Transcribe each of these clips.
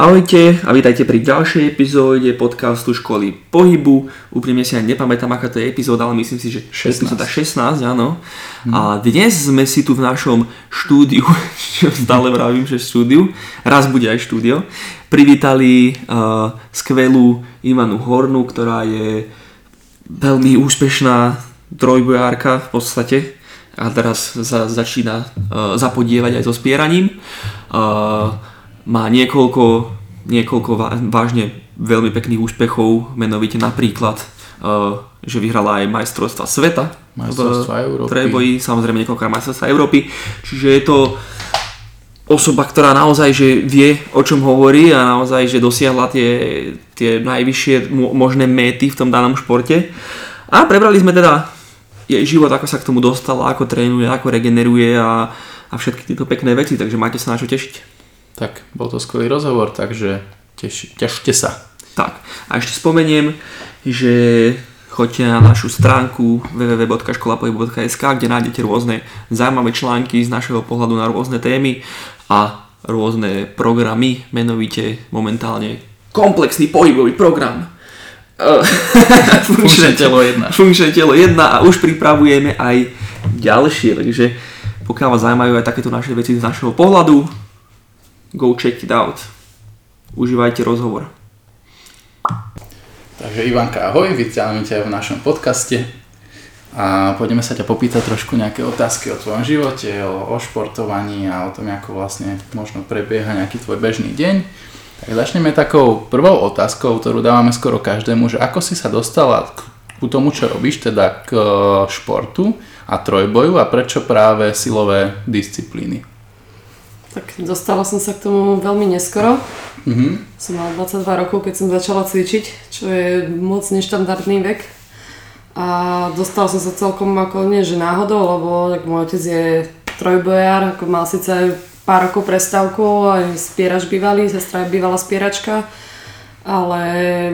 Ahojte a vítajte pri ďalšej epizóde podcastu Školy pohybu. Úprimne si ani nepamätám, aká to je epizóda, ale myslím si, že 16. epizóda 16, áno. A dnes sme si tu v našom štúdiu, čo stále vravím, že štúdiu, raz bude aj štúdio, privítali uh, skvelú Ivanu Hornu, ktorá je veľmi úspešná trojbojárka v podstate a teraz sa začína uh, zapodievať aj so spieraním. Uh, má niekoľko, niekoľko vážne veľmi pekných úspechov, menovite napríklad, uh, že vyhrala aj majstrovstva sveta Majstrovstva Európy. trojboji, samozrejme niekoľko majstrovstva Európy, čiže je to osoba, ktorá naozaj že vie, o čom hovorí a naozaj, že dosiahla tie, tie najvyššie možné méty v tom danom športe. A prebrali sme teda jej život, ako sa k tomu dostala, ako trénuje, ako regeneruje a, a všetky tieto pekné veci, takže máte sa na čo tešiť. Tak, bol to skvelý rozhovor, takže teši, tešte sa. Tak, a ešte spomeniem, že choďte na našu stránku www.školapohybu.sk, kde nájdete rôzne zaujímavé články z našeho pohľadu na rôzne témy a rôzne programy, menovite momentálne komplexný pohybový program. Funkčné telo 1. Funkčné telo 1 a už pripravujeme aj ďalšie, takže pokiaľ vás zaujímajú aj takéto naše veci z našeho pohľadu, go check it out. Užívajte rozhovor. Takže Ivanka, ahoj, vítame ťa v našom podcaste a poďme sa ťa popýtať trošku nejaké otázky o tvojom živote, o, o športovaní a o tom, ako vlastne možno prebieha nejaký tvoj bežný deň. Tak začneme takou prvou otázkou, ktorú dávame skoro každému, že ako si sa dostala k ku tomu, čo robíš, teda k športu a trojboju a prečo práve silové disciplíny? Tak dostala som sa k tomu veľmi neskoro. Mhm. Som mala 22 rokov, keď som začala cvičiť, čo je moc neštandardný vek. A dostala som sa celkom ako nie, že náhodou, lebo tak môj otec je trojbojár, ako mal síce aj pár rokov prestávku, aj spierač bývalý, sestra je bývalá spieračka, ale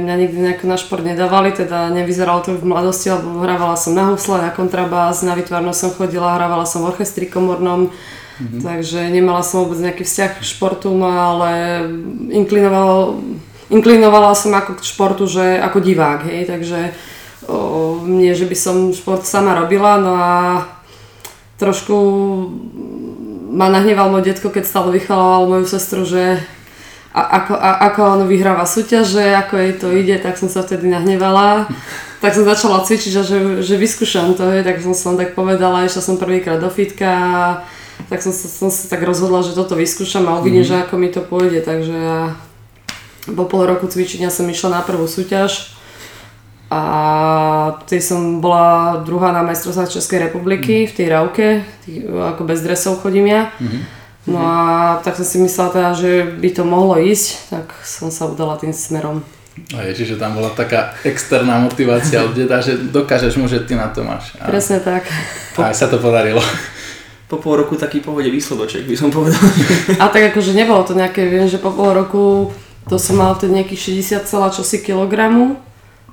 mňa nikdy nejako na šport nedávali, teda nevyzeralo to v mladosti, lebo hrávala som na husle, na kontrabás, na vytvarnosť som chodila, hrávala som v orchestri komornom, Mm-hmm. Takže nemala som vôbec nejaký vzťah k športu, no ale inklinovala, inklinovala som ako k športu, že ako divák, hej, takže o, nie, že by som šport sama robila, no a trošku ma nahneval môj detko, keď stále vychalával moju sestru, že a, ako, a, ako ono vyhráva súťaže, ako jej to ide, tak som sa vtedy nahnevala. Tak som začala cvičiť že, že vyskúšam to, hej, tak som sa tak povedala, išla som prvýkrát do fitka tak som som sa tak rozhodla, že toto vyskúšam a uvidím, mm-hmm. že ako mi to pôjde. Takže ja po pol roku cvičenia som išla na prvú súťaž a tej som bola druhá na majstrovstvách Českej republiky mm-hmm. v tej rauke, tý, ako bez dresov chodím ja. Mm-hmm. No a tak som si myslela teda, že by to mohlo ísť, tak som sa udala tým smerom. A je, čiže tam bola taká externá motivácia od deda, že dokážeš mu, že ty na to máš. A... Presne tak. A aj sa to podarilo po pol roku taký pohode výsledoček, by som povedal. A tak akože nebolo to nejaké, viem, že po pol roku to som mal vtedy nejakých 60 celá čosi kilogramu,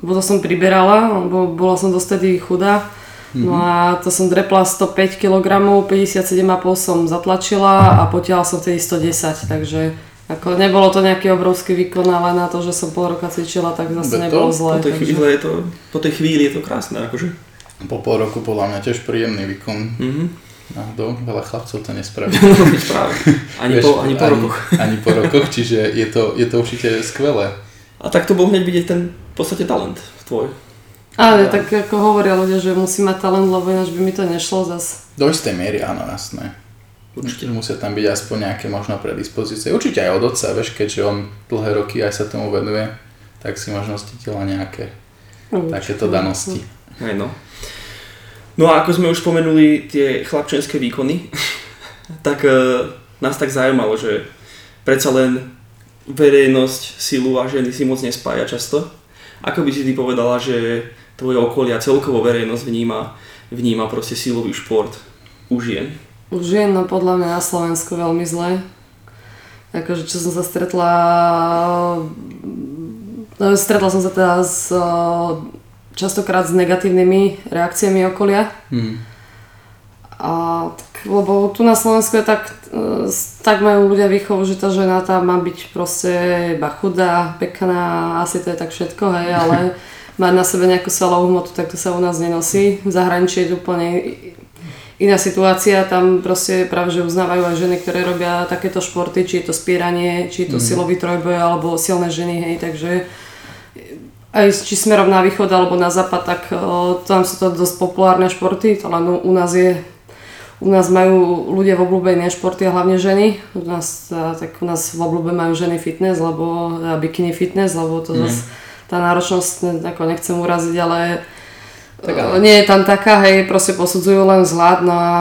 lebo to som priberala, lebo bola som dosť chudá. No mhm. a to som drepla 105 kg, 57,5 som zatlačila a potiahla som vtedy 110, takže ako nebolo to nejaký obrovský výkon, ale na to, že som pol roka cvičila, tak zase Beto? nebolo zle. Po tej, takže... chvíli je to, po tej chvíli je to krásne, akože. Po pol roku podľa mňa tiež príjemný výkon. Mm-hmm. Náhodou, veľa chlapcov to nespraví. ani, po, ani po rokoch. Ani, ani po rokoch, čiže je to, je to určite skvelé. A tak to bol hneď vidieť ten v podstate talent tvoj. Ale tak ako hovoria ľudia, že musí mať talent, lebo ináč by mi to nešlo zas. Do istej miery, áno, jasné. Určite musia tam byť aspoň nejaké možno predispozície. Určite aj od otca, vieš, keďže on dlhé roky aj sa tomu venuje, tak si možno stítila nejaké Určite. takéto danosti. Aj no. No a ako sme už spomenuli tie chlapčenské výkony, tak e, nás tak zaujímalo, že predsa len verejnosť, silu a ženy si moc nespája často. Ako by si ty povedala, že tvoje okolia, celkovo verejnosť vníma, vníma proste silový šport u žien? U žien, no podľa mňa na Slovensku veľmi zle. Akože čo som sa stretla... No, stretla som sa teda s častokrát s negatívnymi reakciami okolia. Hmm. A tak lebo tu na Slovensku je tak, e, tak majú ľudia výchovu, že tá žena tá má byť proste iba chudá, pekná, asi to je tak všetko, hej, ale mať na sebe nejakú svalovú hmotu, tak to sa u nás nenosí. V zahraničí je úplne iná situácia, tam proste práve, že uznávajú aj ženy, ktoré robia takéto športy, či je to spieranie, či je to mm. silový trojboj, alebo silné ženy, hej, takže aj či smerom na východ alebo na západ, tak o, tam sú to dosť populárne športy, to len u nás je u nás majú ľudia v obľúbe iné športy a hlavne ženy. U nás, tak u nás v obľúbe majú ženy fitness, lebo bikini fitness, lebo to mm. zase tá náročnosť, ako nechcem uraziť, ale tak, nie je tam taká, hej, proste posudzujú len vzhľad, no a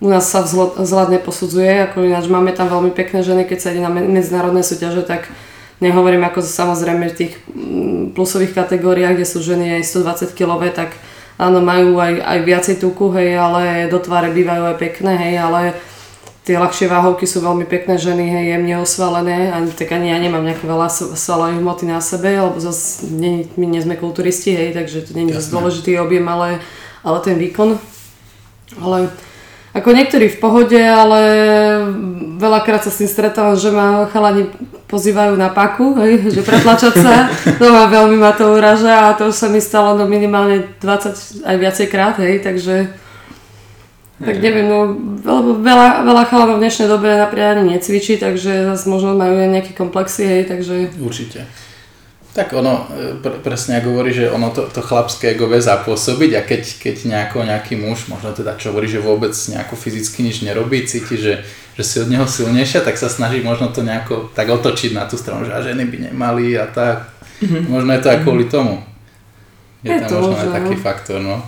u nás sa vzhľad neposudzuje, ako ináč máme tam veľmi pekné ženy, keď sa ide na medzinárodné súťaže, tak nehovorím ako samozrejme v tých mm, plusových kategóriách, kde sú ženy aj 120 kg, tak áno, majú aj, aj viacej tuku, hej, ale do tváre bývajú aj pekné, hej, ale tie ľahšie váhovky sú veľmi pekné ženy, hej, jemne osvalené, ani, tak ani ja nemám nejaké veľa svalových hmoty na sebe, lebo zase nie, my nie sme kulturisti, hej, takže to nie je dôležitý objem, ale, ale ten výkon. Ale ako niektorí v pohode, ale veľakrát sa s tým stretávam, že ma chalani pozývajú na paku, hej, že pretlačať sa, to ma veľmi ma to uraža a to už sa mi stalo no minimálne 20 aj viacej krát, hej, takže tak neviem, no, veľa, veľa chalanov v dnešnej dobe napríklad ani necvičí, takže zase možno majú aj nejaké komplexy, hej, takže... Určite. Tak ono, e, pr- presne ako hovorí, že ono to, to chlapské ego vie zapôsobiť a keď, keď nejako, nejaký muž, možno teda čo hovorí, že vôbec nejako fyzicky nič nerobí, cíti, že, že si od neho silnejšia, tak sa snaží možno to nejako tak otočiť na tú stranu, že a ženy by nemali a tak. Mm-hmm. Možno je to aj kvôli tomu. Je, je tam to, možno aj taký faktor, no.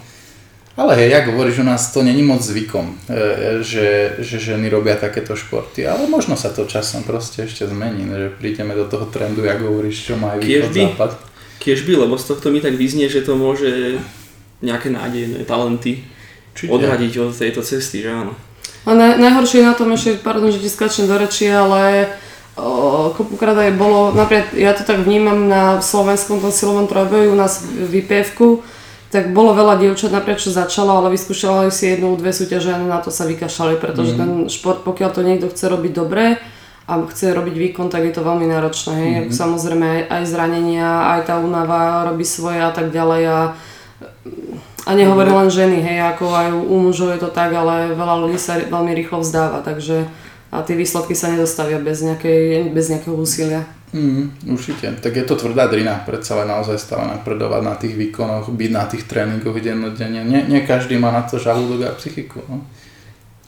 Ale hej, jak hovoríš, u nás to není moc zvykom, e, že, že ženy robia takéto športy, ale možno sa to časom proste ešte zmení, že prídeme do toho trendu, jak hovoríš, čo má aj východ, západ. Kiež by, lebo z tohto mi tak vyznie, že to môže nejaké nádejné talenty Čiže? odradiť od tejto cesty, že áno. A naj, najhoršie je na tom ešte, pardon, že ti skačem do reči, ale kopukrát aj bolo, napríklad ja to tak vnímam na slovenskom tom silovom trojboji u nás v IPF-ku, tak bolo veľa dievčat napríklad, čo začalo, ale vyskúšala si jednu, dve súťaže a na to sa vykašľali, pretože mm. ten šport, pokiaľ to niekto chce robiť dobre a chce robiť výkon, tak je to veľmi náročné. Hej? Mm. Samozrejme aj, aj zranenia, aj tá únava robí svoje a tak ďalej a a nehovorím len ženy, hej, ako aj u mužov je to tak, ale veľa ľudí sa veľmi rýchlo vzdáva, takže a tie výsledky sa nedostavia bez, nejakej, bez nejakého úsilia. Mm, určite. Tak je to tvrdá drina, predsa len naozaj stále napredovať na tých výkonoch, byť na tých tréningoch dennodenne. Nie, nie každý má na to žalúdok a psychiku. No.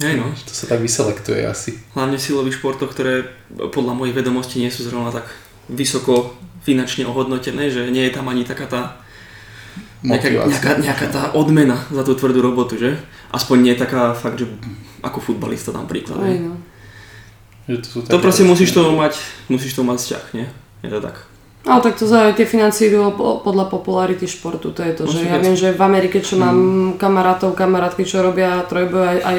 Hej no. To sa tak vyselektuje asi. Hlavne v silových športoch, ktoré podľa mojich vedomostí nie sú zrovna tak vysoko finančne ohodnotené, že nie je tam ani taká tá nejaká, nejaká, nejaká tá odmena za tú tvrdú robotu, že? Aspoň nie taká fakt, že ako futbalista tam príklad. Aj, no. Že to, sú to proste musíš to mať, musíš to mať vzťah, nie? Je to tak. Ale tak to za tie financie idú podľa popularity športu, to je to, že ja viem, že v Amerike, čo mám mm. kamarátov, kamarátky, čo robia trojboj, aj, aj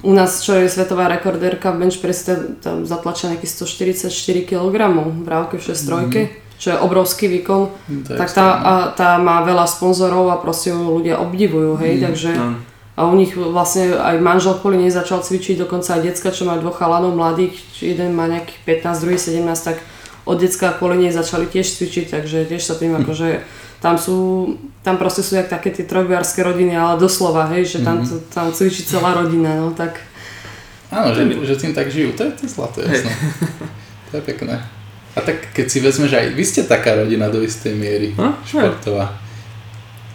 u nás, čo je svetová rekordérka v bench press, tam zatlačia nejakých 144 kg v rávke v 6 mm. čo je obrovský výkon, to tak tá, a, tá má veľa sponzorov a proste ju ľudia obdivujú, hej, mm. takže... Mm a u nich vlastne aj manžel kvôli nej začal cvičiť, dokonca aj decka, čo majú dvoch chalanov mladých, či jeden má nejakých 15, druhý 17, tak od decka kvôli nej začali tiež cvičiť, takže tiež sa tým akože tam sú, tam proste sú jak také tie trojbojárske rodiny, ale doslova, hej, že tam, mm-hmm. tam cvičí celá rodina, no tak. Áno, že, že tým tak žijú, to je to zlaté, jasné. to je pekné. A tak keď si vezmeš aj, vy ste taká rodina do istej miery, no, športová.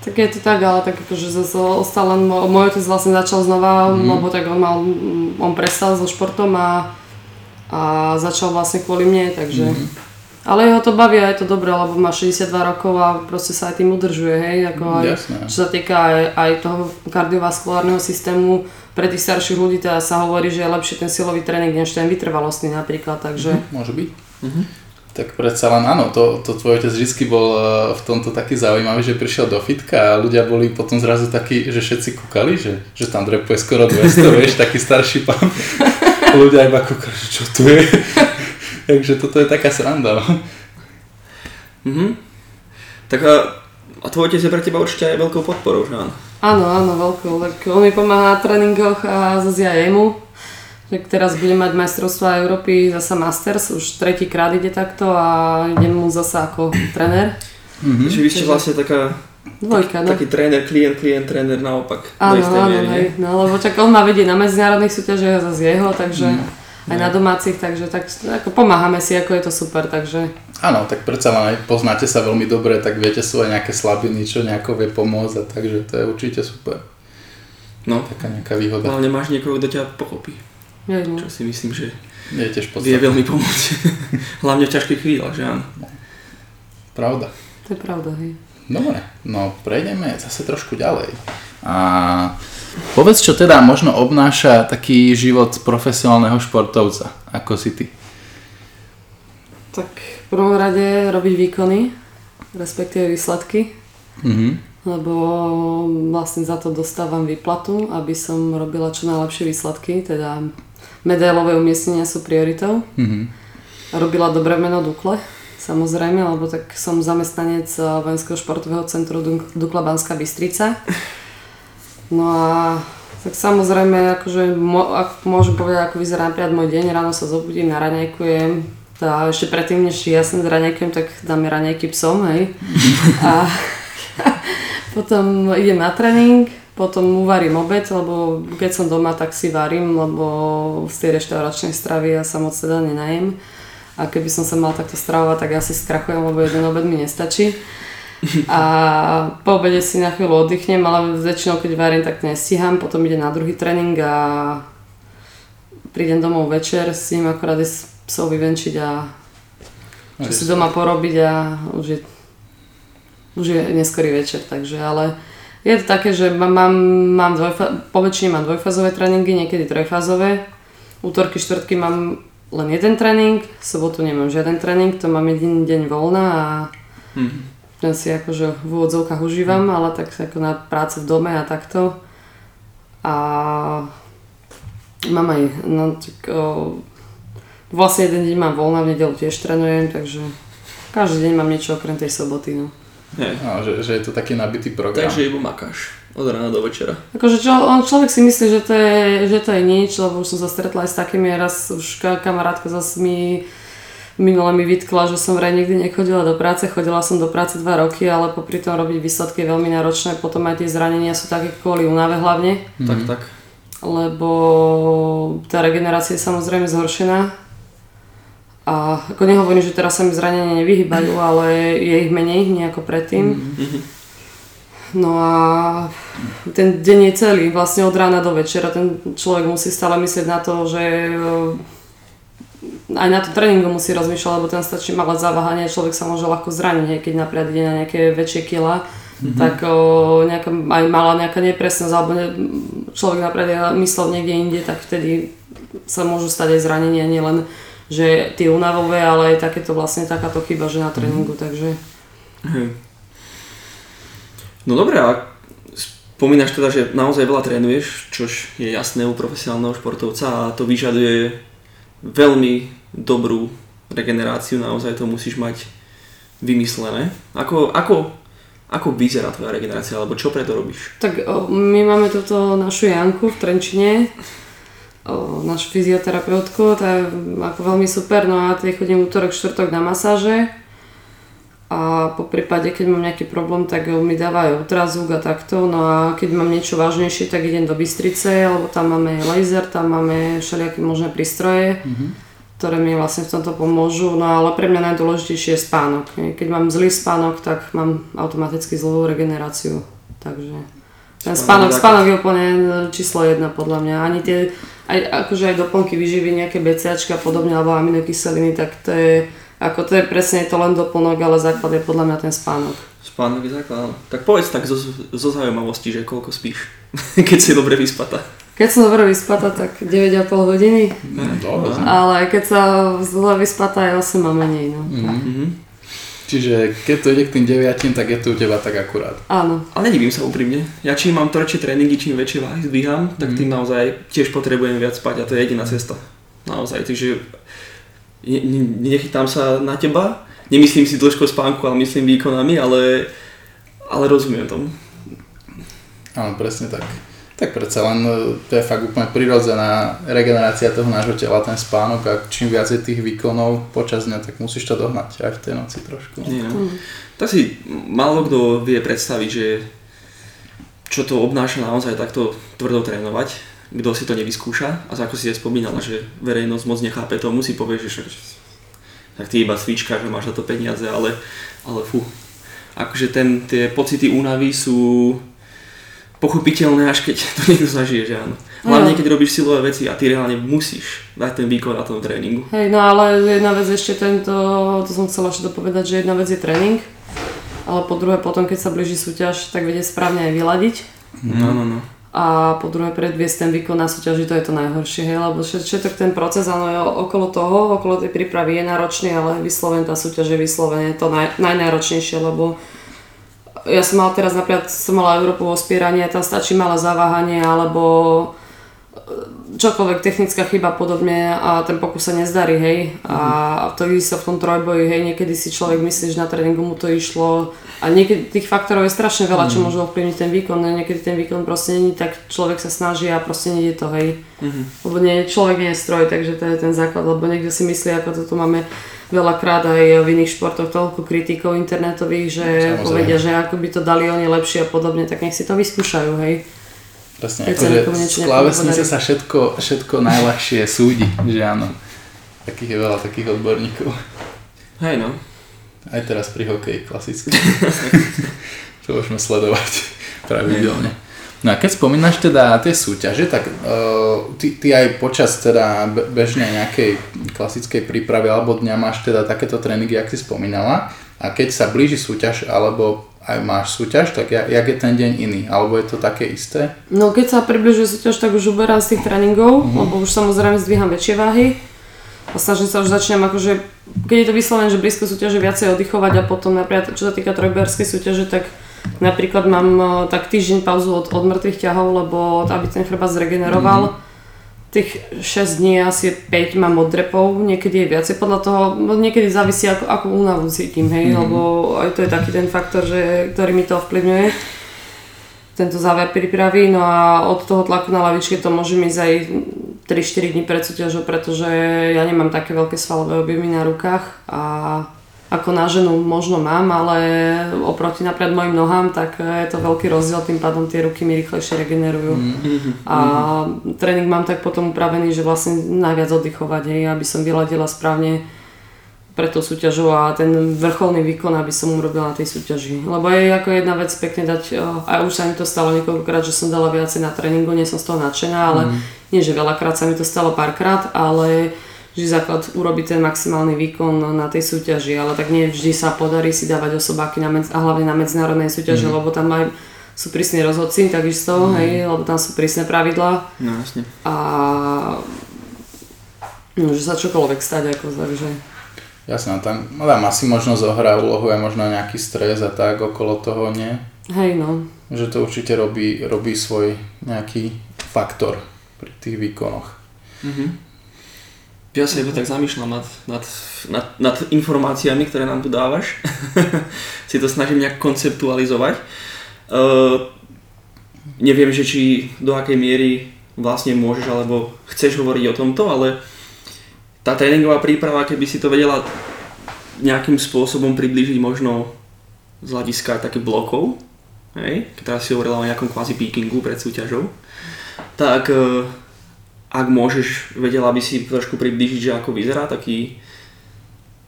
Tak je to tak, ale tak akože zase ostal len, môj otec vlastne začal znova, mm. lebo tak on mal, on prestal so športom a, a začal vlastne kvôli mne, takže... Mm. Ale jeho to baví a je to dobré, lebo má 62 rokov a proste sa aj tým udržuje, hej, ako aj, čo sa týka aj, aj toho kardiovaskulárneho systému, pre tých starších ľudí teda sa hovorí, že je lepšie ten silový tréning, než ten vytrvalostný napríklad, takže... Mm, môže byť. Mm-hmm. Tak predsa len áno, to, to tvoj otec vždy bol eh, v tomto taký zaujímavý, že prišiel do fitka a ľudia boli potom zrazu takí, že všetci kúkali, že, že tam drepuje skoro 200, vieš, taký starší pán. ľudia iba kúkali, že čo tu je. Takže toto je taká sranda. No. Mhm. Tak a, a tvoj otec je pre teba určite aj veľkou podporou, že áno? Áno, áno, veľkú. Tak on mi pomáha na tréningoch a zase ja jemu. Tak teraz budem mať majstrovstvá Európy, zasa Masters, už tretíkrát ide takto a idem mu zasa ako tréner. Mm-hmm. Čiže vy ste vlastne taká Dvojka, no. Taký tréner, klient, klient, tréner naopak. Áno, áno, hej. No, lebo čak on ma vedie na medzinárodných súťažiach zase jeho, takže mm. aj na domácich, takže tak ako pomáhame si, ako je to super, takže... Áno, tak predsa len aj poznáte sa veľmi dobre, tak viete sú aj nejaké slabiny, čo nejako vie pomôcť, a takže to je určite super. No. Taká nejaká výhoda. Hlavne máš niekoho, kto ťa pochopí. Je, no. Čo si myslím, že je, tiež vie veľmi pomôcť. Hlavne v ťažkých chvíľach, že áno. Pravda. To je pravda, hej. Dobre, no prejdeme zase trošku ďalej. A povedz, čo teda možno obnáša taký život profesionálneho športovca, ako si ty? Tak v prvom rade robiť výkony, respektíve výsledky. Mm-hmm. Lebo vlastne za to dostávam výplatu, aby som robila čo najlepšie výsledky, teda medailové umiestnenia sú prioritou. Mm-hmm. Robila dobré meno Dukle, samozrejme, lebo tak som zamestnanec eh, Vojenského športového centru Dukla Banská Bystrica. No a tak samozrejme, akože ak môžem povedať, ako vyzerá napríklad môj deň, ráno sa zobudím, naraňajkujem, a ešte predtým, než jasne zraňajkujem, tak dáme raňajky psom, hej. A potom idem na tréning, potom uvarím obed, lebo keď som doma, tak si varím, lebo z tej reštauračnej stravy ja sa moc teda nenajem. A keby som sa mal takto stravovať, tak asi skrachujem, lebo jeden obed mi nestačí. A po obede si na chvíľu oddychnem, ale väčšinou keď varím, tak nestíham, potom ide na druhý tréning a prídem domov večer, s ním akorát psov vyvenčiť a čo si doma porobiť a už je, už je neskorý večer, takže ale je to také, že mám, mám dvojfa- mám dvojfázové tréningy, niekedy trojfázové. Útorky, štvrtky mám len jeden tréning, sobotu nemám žiaden tréning, to mám jeden deň voľna a mm. ten si akože v úvodzovkách užívam, mm. ale tak ako na práce v dome a takto. A mám aj, no tak o, vlastne jeden deň mám voľna, v nedelu tiež trénujem, takže každý deň mám niečo okrem tej soboty, no. No, že, že je to taký nabitý program. Takže iba makáš od rána do večera. Akože čo, on, človek si myslí, že to, je, že to je nič, lebo už som sa stretla aj s takými, raz už kamarátka zase mi minule mi vytkla, že som vraj nikdy nechodila do práce, chodila som do práce 2 roky, ale popri tom robiť výsledky je veľmi náročné, potom aj tie zranenia sú také kvôli únave hlavne. Mm-hmm. Tak, tak. Lebo tá regenerácia je samozrejme zhoršená. A ako nehovorím, že teraz sa mi zranenia nevyhýbajú, ale je ich menej, nie ako predtým. Mm-hmm. No a ten deň je celý, vlastne od rána do večera. Ten človek musí stále myslieť na to, že eh, aj na to tréningu musí rozmýšľať, lebo ten stačí malé zaváhanie, človek sa môže ľahko zraniť, keď napríklad ide na nejaké väčšie kila, mm-hmm. tak o, nejaká, aj malá nejaká nepresnosť, alebo ne, človek napríklad myslel niekde inde, tak vtedy sa môžu stať aj zranenia, nielen že tie únavové, ale aj takéto vlastne takáto chyba, že na tréningu, mm-hmm. takže... Hej. No dobré, a spomínaš teda, že naozaj veľa trénuješ, čož je jasné u profesionálneho športovca a to vyžaduje veľmi dobrú regeneráciu, naozaj to musíš mať vymyslené. Ako, ako, ako vyzerá tvoja regenerácia, alebo čo preto robíš? Tak o, my máme túto našu Janku v Trenčine, našu fyzioterapeutku, tá je ako veľmi super, no a tej chodím útorok, štvrtok na masáže a po prípade, keď mám nejaký problém, tak mi dávajú ultrazvuk a takto. No a keď mám niečo vážnejšie, tak idem do Bystrice, lebo tam máme laser, tam máme všelijaké možné prístroje, mm-hmm. ktoré mi vlastne v tomto pomôžu. No ale pre mňa najdôležitejšie je spánok. Keď mám zlý spánok, tak mám automaticky zlú regeneráciu. Takže ten spánok, spánok je úplne číslo jedna podľa mňa. Ani tie, aj, akože aj doplnky vyživy, nejaké BCAčka a podobne, alebo aminokyseliny, tak to je ako to je presne to len doplnok, ale základ je podľa mňa ten spánok. Spánok je základ. Tak povedz tak zo, zo zaujímavosti, že koľko spíš, keď si dobre vyspatá. Keď som dobre vyspatá, tak 9,5 hodiny. No, ale keď sa zle vyspatá, aj 8 a menej. No. Mm-hmm. Čiže keď to ide k tým 9, tak je to u teba tak akurát. Áno. Ale nedivím sa úprimne. Ja čím mám tvrdšie tréningy, čím väčšie váhy zdvíham, tak mm. tým naozaj tiež potrebujem viac spať a to je jediná cesta. Naozaj, takže ne, ne, nechytám sa na teba, nemyslím si dĺžkou spánku, ale myslím výkonami, ale, ale rozumiem tomu. Áno, presne tak. Tak predsa len e, to je fakt úplne prirodzená regenerácia toho nášho tela, ten spánok a čím viac je tých výkonov počas dňa, tak musíš to dohnať aj v tej noci trošku. Nie, no. Tak si málo kto vie predstaviť, že čo to obnáša naozaj takto tvrdo trénovať, kto si to nevyskúša a ako si aj spomínala, že verejnosť moc nechápe to, musí povieť, že však, tak ty iba cvička, že máš na to peniaze, ale, ale fú. Akože ten, tie pocity únavy sú pochopiteľné, až keď to niekto zažije, že áno. Hlavne keď robíš silové veci a ty reálne musíš dať ten výkon na tom tréningu. Hej, no ale jedna vec ešte tento, to som chcela ešte dopovedať, že jedna vec je tréning, ale po druhé potom, keď sa blíži súťaž, tak vedieť správne aj vyladiť. No, no, no. A po druhé predviesť ten výkon na súťaži, to je to najhoršie, hej, lebo všetok ten proces, áno, je okolo toho, okolo tej prípravy je náročný, ale vyslovene tá súťaž je vyslovene to naj, najnáročnejšie, lebo ja som mala teraz napríklad, som mala Európu ospieranie, tam stačí malé zaváhanie alebo čokoľvek technická chyba podobne a ten pokus sa nezdarí, hej. A to vidí sa v tom trojboji, hej, niekedy si človek myslí, že na tréningu mu to išlo a niekedy tých faktorov je strašne veľa, čo môžu ovplyvniť ten výkon, no niekedy ten výkon proste není, tak človek sa snaží a proste nejde to, hej. Mm-hmm. Lebo nie, človek nie je stroj, takže to je ten základ, lebo niekto si myslí, ako to tu máme veľakrát aj v iných športoch toľko kritikov internetových, že Samozrejme. povedia, že ako by to dali oni lepšie a podobne, tak nech si to vyskúšajú, hej. Presne, akože klávesnice sa všetko, všetko najľahšie súdi, že áno. Takých je veľa takých odborníkov. Hej no. Aj teraz pri hokeji klasicky. to môžeme sledovať pravidelne. No a keď spomínaš teda tie súťaže, tak uh, ty, ty aj počas teda bežne nejakej klasickej prípravy alebo dňa máš teda takéto tréningy, jak si spomínala. A keď sa blíži súťaž alebo aj máš súťaž, tak jak, jak je ten deň iný? Alebo je to také isté? No keď sa približuje súťaž, tak už uberám z tých tréningov, uh-huh. lebo už samozrejme zdvíham väčšie váhy a snažím sa už začnem akože, keď je to vyslovené, že blízko súťaže viacej oddychovať a potom napríklad, čo sa týka trojberskej súťaže, tak napríklad mám e, tak týždeň pauzu od, od mŕtvych ťahov, lebo aby ten chrbát zregeneroval. Mm-hmm. Tých 6 dní asi 5 mám od niekedy je viacej podľa toho, no niekedy závisí ako, ako únavu cítim, hej, mm-hmm. lebo aj to je taký ten faktor, že, ktorý mi to ovplyvňuje tento záver prípravy, no a od toho tlaku na lavičke to môže ísť aj 3-4 dní pred súťažou, pretože ja nemám také veľké svalové objemy na rukách a ako na ženu možno mám, ale oproti napríklad mojim nohám, tak je to veľký rozdiel, tým pádom tie ruky mi rýchlejšie regenerujú. Mm-hmm. A tréning mám tak potom upravený, že vlastne najviac oddychovať, hej, aby som vyladila správne pre tú súťažu a ten vrcholný výkon, aby som urobila na tej súťaži. Lebo je ako jedna vec pekne dať, a už sa mi to stalo niekoľkokrát, že som dala viacej na tréningu, nie som z toho nadšená, ale mm. nie, že veľakrát sa mi to stalo párkrát, ale že základ urobiť ten maximálny výkon na tej súťaži, ale tak nie vždy sa podarí si dávať osobáky na medz- a hlavne na medzinárodnej súťaži, mm. lebo tam aj sú prísni rozhodci, takisto, mm. hej, lebo tam sú prísne pravidlá. No jasne. A môže sa čokoľvek stať, ako takže... Jasné, tam, no tam asi možno zohrá úlohu aj možno nejaký stres a tak okolo toho, nie? Hej, no. Že to určite robí, robí svoj nejaký faktor pri tých výkonoch. Mm-hmm. Ja sa iba tak zamýšľam nad, nad, nad, nad informáciami, ktoré nám tu dávaš. si to snažím nejak konceptualizovať. Uh, neviem, že či do akej miery vlastne môžeš alebo chceš hovoriť o tomto, ale tá tréningová príprava, keby si to vedela nejakým spôsobom priblížiť možno z hľadiska takých blokov, hej, teraz si hovorila o nejakom kvázi peakingu pred súťažou, tak e, ak môžeš, vedela by si trošku priblížiť, že ako vyzerá taký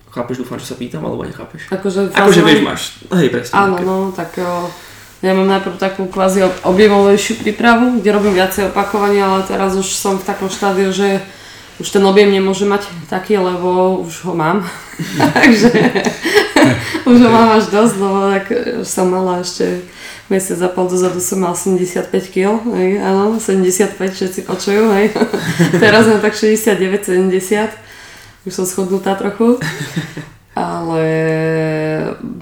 Chápeš, dúfam, že sa pýtam, alebo nechápeš? Akože, akože vieš, máš, hej, presne. Áno, no, tak o, ja mám najprv takú kvázi objemovejšiu prípravu, kde robím viacej opakovania, ale teraz už som v takom štádiu, že už ten objem nemôže mať taký, lebo už ho mám. Takže už ho mám až dosť, lebo tak už som mala ešte mesiac a pol dozadu som mal 75 kg, hej, áno, 75 všetci počujú, hej. Teraz mám tak 69-70, už som schodnutá trochu. Ale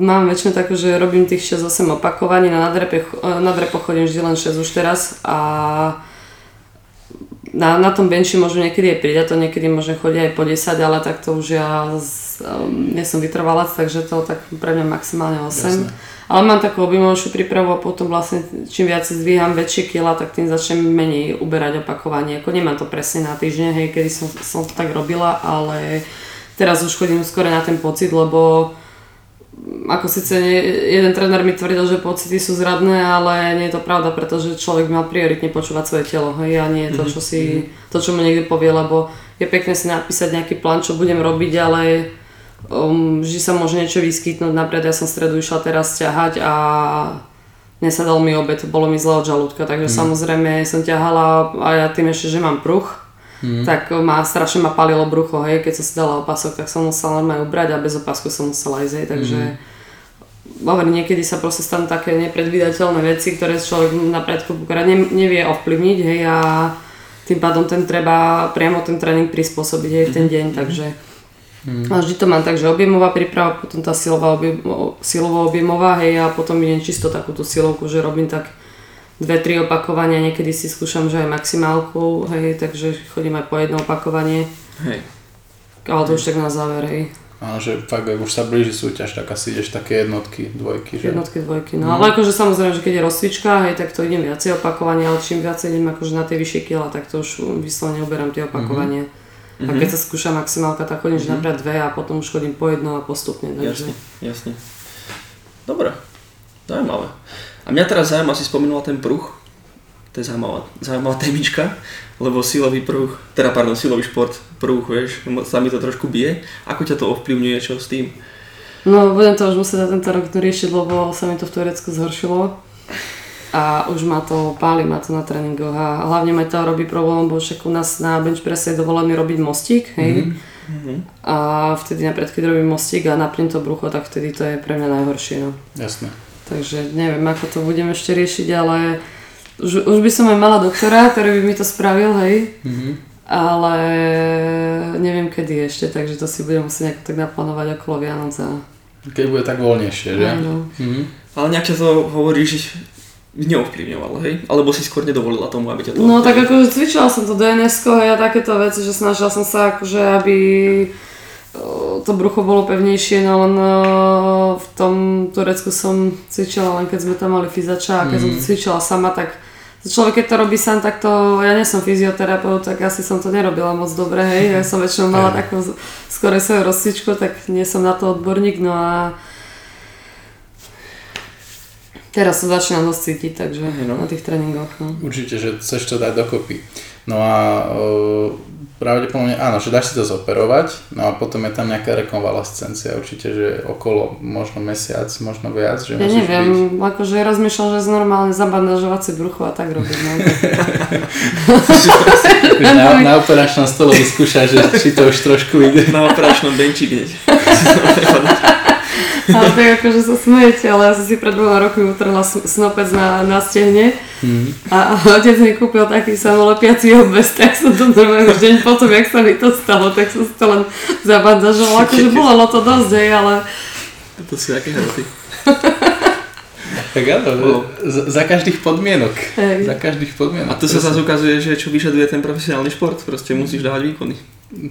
mám väčšinu takú, že robím tých 6-8 opakovaní, na nadrepe, na chodím vždy len 6 už teraz a na, na tom benchi môžu niekedy aj pridať, to niekedy môžem chodiť aj po 10, ale tak to už ja um, nie som vytrvalec, takže to tak pre mňa maximálne 8. Jasne. Ale mám takú objemovejšiu prípravu a potom vlastne čím viac zdvíham väčšie kila, tak tým začnem menej uberať opakovanie. Ako nemám to presne na týždeň, hej, kedy som, som to tak robila, ale teraz už chodím skôr na ten pocit, lebo ako síce jeden tréner mi tvrdil, že pocity sú zradné, ale nie je to pravda, pretože človek mal prioritne počúvať svoje telo, hej, a nie je to, čo si, mhm. to, čo mu niekto povie, lebo je pekné si napísať nejaký plán, čo budem robiť, ale um, vždy sa môže niečo vyskytnúť. Napríklad ja som stredu išla teraz ťahať a nesadal mi obed, bolo mi zle od žalúdka, takže mm. samozrejme som ťahala a ja tým ešte, že mám pruch, mm. tak ma strašne ma palilo brucho, hej, keď som si dala opasok, tak som musela normálne ubrať a bez opasku som musela ísť, hej, takže mm. hovorím, niekedy sa proste stanú také nepredvídateľné veci, ktoré človek na predku nevie ovplyvniť, hej, a tým pádom ten treba priamo ten tréning prispôsobiť aj v ten mhm. deň, takže Mm. A vždy to mám tak, že objemová príprava, potom tá silová, objem, silová objemová, hej, a potom idem čisto takúto silovku, že robím tak dve, tri opakovania, niekedy si skúšam, že aj maximálku, hej, takže chodím aj po jedno opakovanie. Hej. Ale to už tak na záver, hej. A že fakt, ak už sa blíži súťaž, tak asi ideš také jednotky, dvojky, že? Jednotky, dvojky, no. Mm. Ale akože samozrejme, že keď je rozcvička, hej, tak to idem viacej opakovania, ale čím viacej idem akože na tie vyššie kila, tak to už vyslovene uberám tie opakovania. Mm-hmm. Mm-hmm. A keď sa skúša maximálka, tak chodím mm-hmm. napríklad dve a potom už chodím po jedno a postupne. Takže... Jasne, jasne. Dobre, zaujímavé. A mňa teraz zaujíma, si spomínala ten pruch. To je zaujímavá, zaujímavá témička, lebo silový pruch, teda pardon, silový šport, pruch, vieš, sa mi to trošku bije. Ako ťa to ovplyvňuje, čo s tým? No, budem to už musieť na tento rok riešiť, lebo sa mi to v Turecku zhoršilo a už ma to páli ma to na tréningoch a hlavne ma to robí problém, bo však u nás na bench presse je dovolený robiť mostík, hej. Mm-hmm. A vtedy napríklad, keď robím mostík a napnem to brucho, tak vtedy to je pre mňa najhoršie. No. Jasné. Takže neviem, ako to budem ešte riešiť, ale už, už by som aj mala doktora, ktorý by mi to spravil, hej. Mm-hmm. Ale neviem kedy ešte, takže to si budem musieť nejak tak naplánovať okolo Vianoc a... Keď bude tak voľnejšie, že? no. mm-hmm. Ale nejak to hovoríš, neovplyvňovalo, hej? Alebo si skôr nedovolila tomu, aby ťa to... No tak ako cvičila som to dns a takéto veci, že snažila som sa akože, aby to brucho bolo pevnejšie, no len v tom Turecku som cvičila len keď sme tam mali fyzača a keď mm. som to mhm. cvičila sama, tak človek keď to robí sám, tak to, ja nie som fyzioterapeut, tak asi som to nerobila moc dobre, hej, ja som väčšinou mala takú skore svoju rozcvičku, tak nie som na to odborník, no a Teraz sa začínam dosť cítiť, takže no. na tých tréningoch. No. Určite, že chceš to dať dokopy. No a uh, pravdepodobne áno, že dáš si to zoperovať, no a potom je tam nejaká rekonvalescencia, určite, že okolo možno mesiac, možno viac, že Ja neviem, byť... akože rozmýšľam, že z normálne zabandažovacie brucho a tak robiť. No. na, na operačnom stole vyskúšaš, že či to už trošku ide. Na operačnom benči hneď. Ale tak akože sa smejete, ale ja som si pred dvoma rokmi utrhla snopec na, na stehne mm. a, a otec mi kúpil taký samolepiací obvez, tak som to normálne už deň potom, jak sa mi to stalo, tak som si to len zabandažovala, akože bolo to dosť, hej, ale... To sú aké hroty. Tak áno, za, za každých podmienok. Hej. Za každých podmienok. A to sa zase ukazuje, že čo vyžaduje ten profesionálny šport, proste musíš dávať výkony.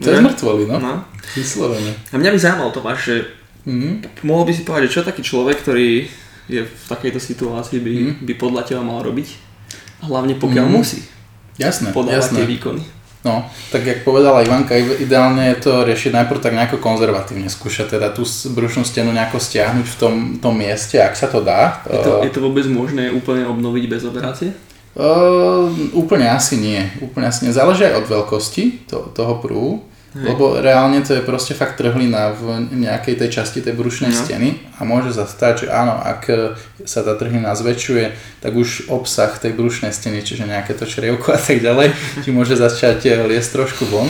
To je zmrtvoli, no. no. Vyslovene. A mňa by zaujímalo Tomáš, že Mm-hmm. Mohol by si povedať, čo taký človek, ktorý je v takejto situácii, by, mm-hmm. by podľa teba mal robiť? Hlavne pokiaľ mm-hmm. musí. Jasné, podávať jasné. tie výkony. No, tak jak povedala Ivanka, ideálne je to riešiť najprv tak nejako konzervatívne, skúšať teda tú brušnú stenu nejako stiahnuť v tom, tom mieste, ak sa to dá. Je to, je to vôbec možné úplne obnoviť bez operácie? Uh, úplne asi nie. Úplne asi nie. Záleží aj od veľkosti to, toho prúhu. Hej. Lebo reálne to je proste fakt trhlina v nejakej tej časti tej brušnej no. steny a môže sa stať, že áno, ak sa tá trhlina zväčšuje, tak už obsah tej brušnej steny, čiže nejaké to črievko a tak ďalej, ti môže začať liesť trošku von.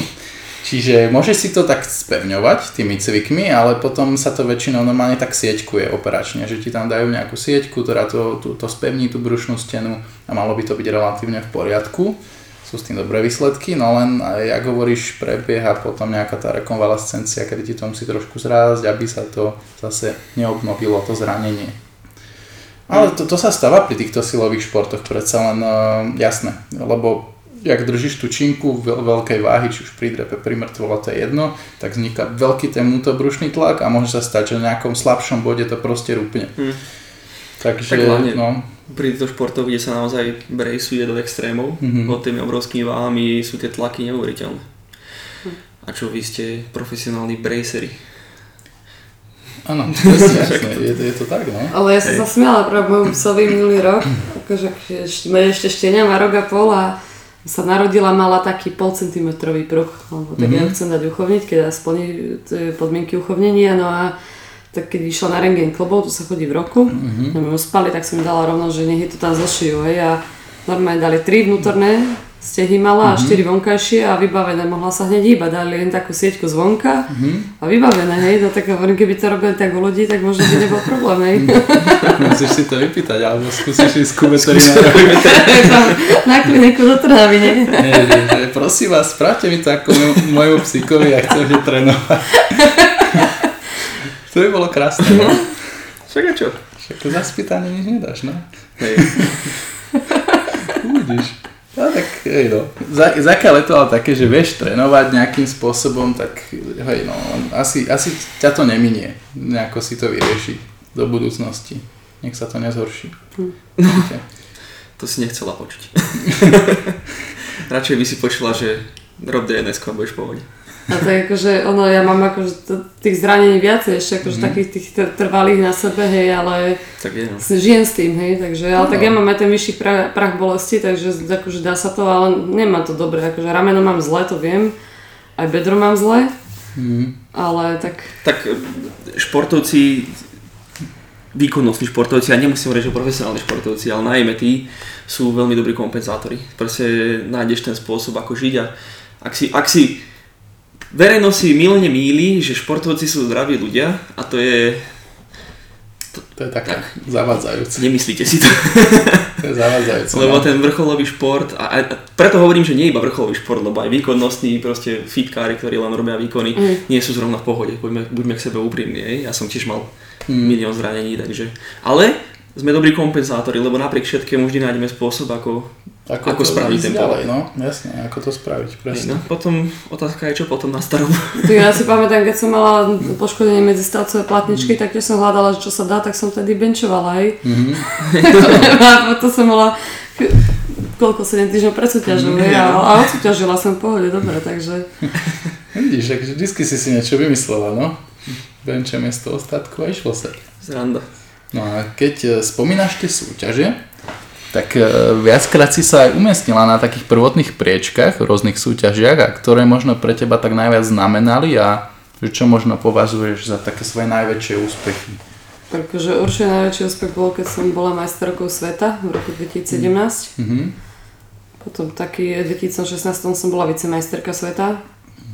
Čiže môže si to tak spevňovať tými cvikmi, ale potom sa to väčšinou normálne tak sieťkuje operačne, že ti tam dajú nejakú sieťku, ktorá to, to, to spevní tú brušnú stenu a malo by to byť relatívne v poriadku sú s tým dobré výsledky, no len aj ako hovoríš, prebieha potom nejaká tá rekonvalescencia, kedy ti to musí trošku zrásť, aby sa to zase neobnovilo, to zranenie. Ale to, to sa stáva pri týchto silových športoch predsa len uh, jasné, lebo jak držíš tú činku veľ, veľkej váhy, či už pri drepe, pri mŕtvole, to je jedno, tak vzniká veľký ten vnútobrušný tlak a môže sa stať, že v nejakom slabšom bode to proste rúpne. Hmm. Takže, Tak hlavne. no, Pri týchto športoch, kde sa naozaj brejsuje do extrémov, Mhm. pod tými obrovskými váhami sú tie tlaky neuveriteľné. A čo vy ste profesionálni brejseri. áno, presne, je, je to tak, no. Ale ja som Hej. sa smiala práve môjmu psovi minulý rok, akože ešte, ešte štenia má rok a pol a sa narodila, mala taký pol centimetrový pruh, lebo tak ja ju chcem dať uchovniť, keď splní podmienky uchovnenia, no a tak keď vyšla na rengen klbov, tu sa chodí v roku, mm-hmm. my ju spali, tak som im dala rovno, že nech je to tam zošijú, hej, a normálne dali tri vnútorné stehy mala a štyri vonkajšie a vybavené, mohla sa hneď iba, dali len takú sieťku zvonka a vybavené, hej, no tak hovorím, keby to robili tak u ľudí, tak možno by nebol problém, hej. Musíš si to vypýtať, alebo skúsiš ísť ku veterinárovi. na kliniku do Trnavy, nie? Prosím vás, spravte mi to ako môjmu psíkovi, ja chcem ho trénovať. To by bolo krásne, no. Však a čo? Však za spýtanie nič nedáš, no. Hej. Uvidíš. No tak, hej no. Za, to ale také, že vieš trénovať nejakým spôsobom, tak hej no, asi, asi ťa to neminie. Nejako si to vyrieši do budúcnosti. Nech sa to nezhorší. Určite. To si nechcela počuť. Radšej by si počula, že rob DNS a budeš v pohode. A to je akože, ono, ja mám akože tých zranení viacej, ešte akože mm-hmm. takých tých tr- trvalých na sebe, hej, ale Tak je, no. s- žijem s tým, hej, takže, ale No. tak ja mám aj ten vyšší prach, prach bolesti, takže akože dá sa to, ale nemám to dobre, akože rameno mám zle, to viem, aj bedro mám zle, Mhm. ale tak, Tak e, športovci, výkonnostní športovci, ja nemusím hovoriť, že profesionálni športovci, ale najmä tí sú veľmi dobrí kompenzátori. Proste nájdeš ten spôsob, ako žiť a ak si, ak si verejnosť si milne míli, že športovci sú zdraví ľudia a to je, To je také zavádzajúce. nemyslíte si to, To je zavádzajúce. lebo no. ten vrcholový šport, a, a, preto hovorím, že nie iba vrcholový šport, lebo aj výkonnostní, proste fitkári, ktorí len robia výkony, Mm. nie sú zrovna v pohode, buďme, buďme k sebe úprimní, hej? ja som tiež mal Hmm. milión zranení, takže, ale sme dobrí kompenzátori, lebo napriek všetkému vždy nájdeme spôsob, ako, ako to spraviť ten ďalej, pohyb. no, jasne, ako to spraviť, hej, presne. no, potom otázka je, čo potom na starom. tak ja si pamätám, keď som mala poškodenie medzistavcové platničky, tak tiež som hľadala, čo sa dá, tak som tedy benčovala, hej. Mhm. a potom som mala koľko, 7 týždňov pred súťažou, hej, a, a odsúťažila som v pohode, dobre, takže Vidíš, takže vždy si si niečo vymyslela, no. Benče miesto ostatku a išlo sa. Zranda. No a keď e, spomínaš tie súťaže, tak e, viackrát si sa aj umiestnila na takých prvotných priečkách v rôznych súťažiach a ktoré možno pre teba tak najviac znamenali a čo možno považuješ za také svoje najväčšie úspechy. Takže určite najväčší úspech bol, keď som bola majsterkou sveta v roku 2017. Mhm. Potom taký v 2016 som bola vicemajsterka sveta.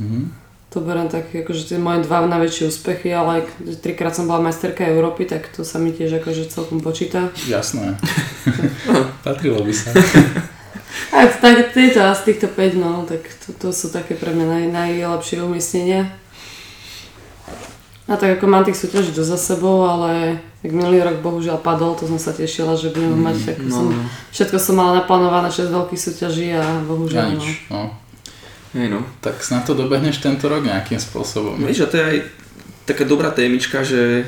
Mhm. To beriem tak, akože tie moje dva najväčšie úspechy, ale aj trikrát som bola majsterka Európy, tak to sa mi tiež akože celkom počíta. Jasné. Patrilo by sa. A tak tieto, z týchto 5, no, tak to, to sú také pre mňa naj, najlepšie umiestnenia. A tak ako mám tých súťaží dosť za sebou, ale tak minulý rok bohužiaľ padol, to som sa tešila, že budem mať, tak no, som, no. všetko som mala naplánované, 6 veľkých súťaží a Ja bohužiaľ no. nič. No. Hej, no. Tak snad to dobehneš tento rok nejakým spôsobom. Víš, a to je aj taká dobrá témička, že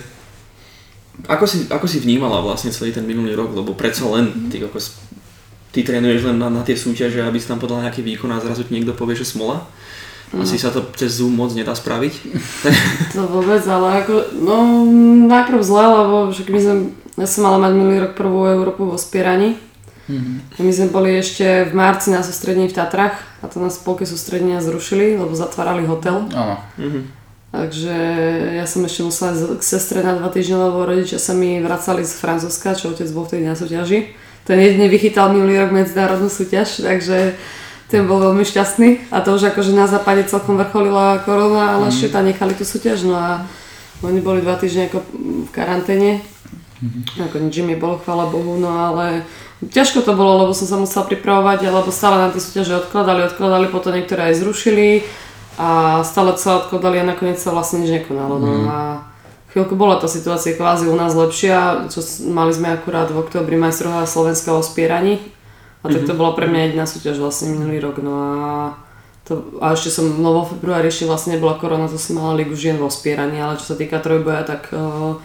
ako si, ako si vnímala vlastne celý ten minulý rok, lebo predsa len ty, ako, ty trénuješ len na, na tie súťaže, aby si tam podal nejaký výkon a zrazu ti niekto povie, že smola. Asi sa to cez Zoom moc nedá spraviť. To vôbec, ale ako, no najprv zle, lebo však my sme, ja som mala mať minulý rok prvú Európu vo spieraní. Mhm. My sme boli ešte v marci na sústredení v Tatrach a to nás polke sústredenia zrušili, lebo zatvárali hotel. Áno. Mhm. Takže ja som ešte musela ísť k sestre na dva týždne, lebo rodičia sa mi vracali z Francúzska, čo otec bol vtedy na súťaži. Ten jedine vychytal minulý rok medzinárodnú súťaž, takže ten bol veľmi šťastný. A to už akože na západe celkom vrcholila korona, ale ešte tam nechali tú súťaž. No a oni boli dva týždne ako v karanténe. Ako nič im nebolo, chvála Bohu, no ale ťažko to bolo, lebo som sa musela pripravovať, lebo stále na tie súťaže odkladali, odkladali, potom niektoré aj zrušili a stále sa odkladali a nakoniec sa vlastne nič nekonalo. No a chvíľku bola tá situácia kvázi u nás lepšia, čo mali sme akurát v oktobri majstrová Slovenska o spieraní a tak to bola pre mňa jediná súťaž vlastne minulý rok. No a, to, a ešte som, no vo februári ešte vlastne nebola korona, to som mala Ligu žien vo spieraní, ale čo sa týka trojboja, tak uh,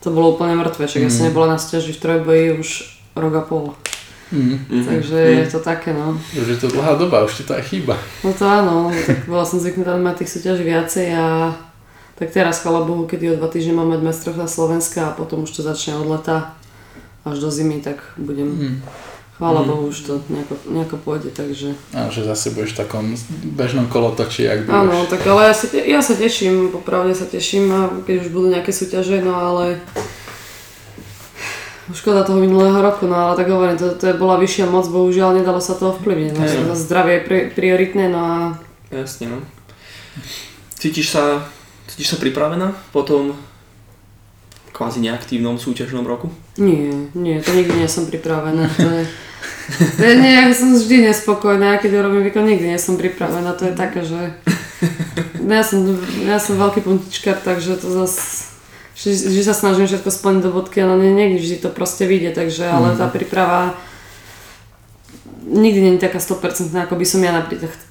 to bolo úplne mŕtve, však ja som nebola na stiaži v trojboji už rok a pol. Mm. Mhm. Takže je to také, no. Už je to dlhá doba, už ti to aj chýba. No to áno, tak bola som zvyknutá mať tých súťaží viacej a tak teraz, chvala Bohu, kedy o dva týždne máme mestrovstva Slovenska a potom už to začne od leta až do zimy, tak budem, Mm. chvála Mhm. Bohu, už to nejako, nejako pôjde, takže... A že zase budeš v takom bežnom kolotočí, ak budeš. Áno, tak ale ja sa, te, ja sa teším, popravde sa teším, a keď už budú nejaké súťaže, no ale škoda toho minulého roku, no ale tak hovorím, to, to bola vyššia moc, bohužiaľ nedalo sa to ovplyvniť, no, to zdravie je pri, prioritné, no a Jasne, no. Cítiš sa, cítiš sa pripravená po tom kvázi neaktívnom súťažnom roku? nie, nie, to nikdy nie som pripravená, to je, to je nie, ja som vždy nespokojná, keď urobím výkon, nikdy nie som pripravená, to je také, že ja som, ja som veľký puntičkár, takže to zase že, že sa snažím všetko splniť do bodky, ale nie, niekdy vždy to proste vyjde, takže ale tá príprava nikdy nie je taká 100% ako by som ja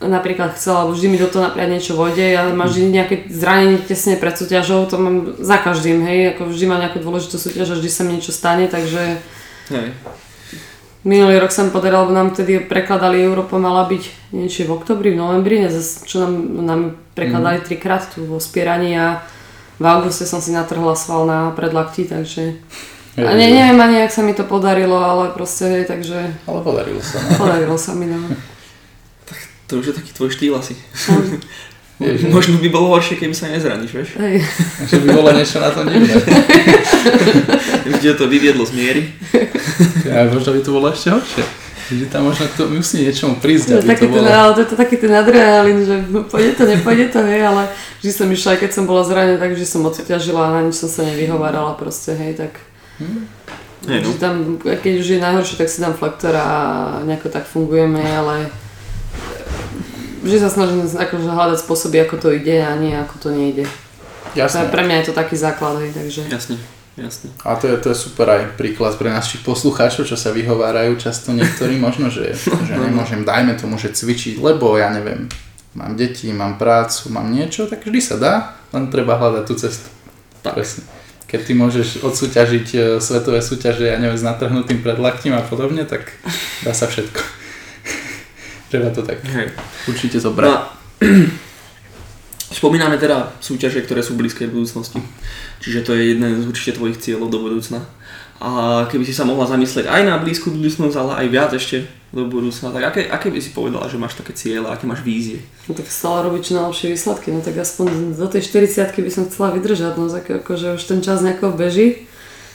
napríklad, chcela, lebo vždy mi do toho napríklad niečo vojde, ja mám vždy nejaké zranenie tesne pred súťažou, to mám za každým, hej, ako vždy mám nejakú dôležitú súťaž a vždy sa mi niečo stane, takže Hej. minulý rok sa mi podarilo, lebo nám vtedy prekladali Európa mala byť niečo v oktobri, v novembri, ne, zas- čo nám, nám prekladali trikrát tu vo spieraní a v auguste som si natrhla sval na predlakti, takže a ne, neviem ani, jak sa mi to podarilo, ale proste, hej, takže Ale podarilo sa. No. podarilo sa mi, no. To už je taký tvoj štýl asi. Vieš, Možno by bolo horšie, keby sa nezraníš, vieš? Hej. že by bolo niečo na to divné. Kde to vyviedlo z miery. Ja, možno by to bolo ešte horšie. Že tam možno to musí niečomu prísť, aby taký to bolo... ten, ale to je to taký ten adrenalín, že pôjde to, nepôjde to, hej, ale vždy som išla, aj keď som bola zranená, tak vždy som odťažila a na nič som sa nevyhovárala proste, hej, tak Hej, no. Že tam, keď už je najhoršie, tak si dám flektor a nejako tak fungujeme, ale vždy sa snažím akože hľadať spôsoby, ako to ide a nie ako to nejde. Jasné. pre mňa je to taký základ, hej, takže... Jasne, jasne. A to je, to je super aj príklad pre našich poslucháčov, čo sa vyhovárajú často niektorí možno, že, že nemôžem, dajme tomu, že cvičiť, lebo ja neviem, mám deti, mám prácu, mám niečo, tak vždy sa dá, len treba hľadať tú cestu. Tak. Presne. Keď ty môžeš odsúťažiť e, svetové súťaže, ja neviem, s natrhnutým predlaktím a podobne, tak dá sa všetko. treba to tak Hej. určite No zobrať. a spomíname teda súťaže, ktoré sú v blízkej budúcnosti. Čiže to je jeden z určite tvojich cieľov do budúcna. A keby si sa mohla zamyslieť aj na blízku budúcnosť, ale aj viac ešte do budúcna, tak aké, aké by si povedala, že máš také ciele, aké máš vízie? No tak stále robiť čo najlepšie výsledky, no tak aspoň do tej 40 by som chcela vydržať, no tak akože už ten čas nejako beží,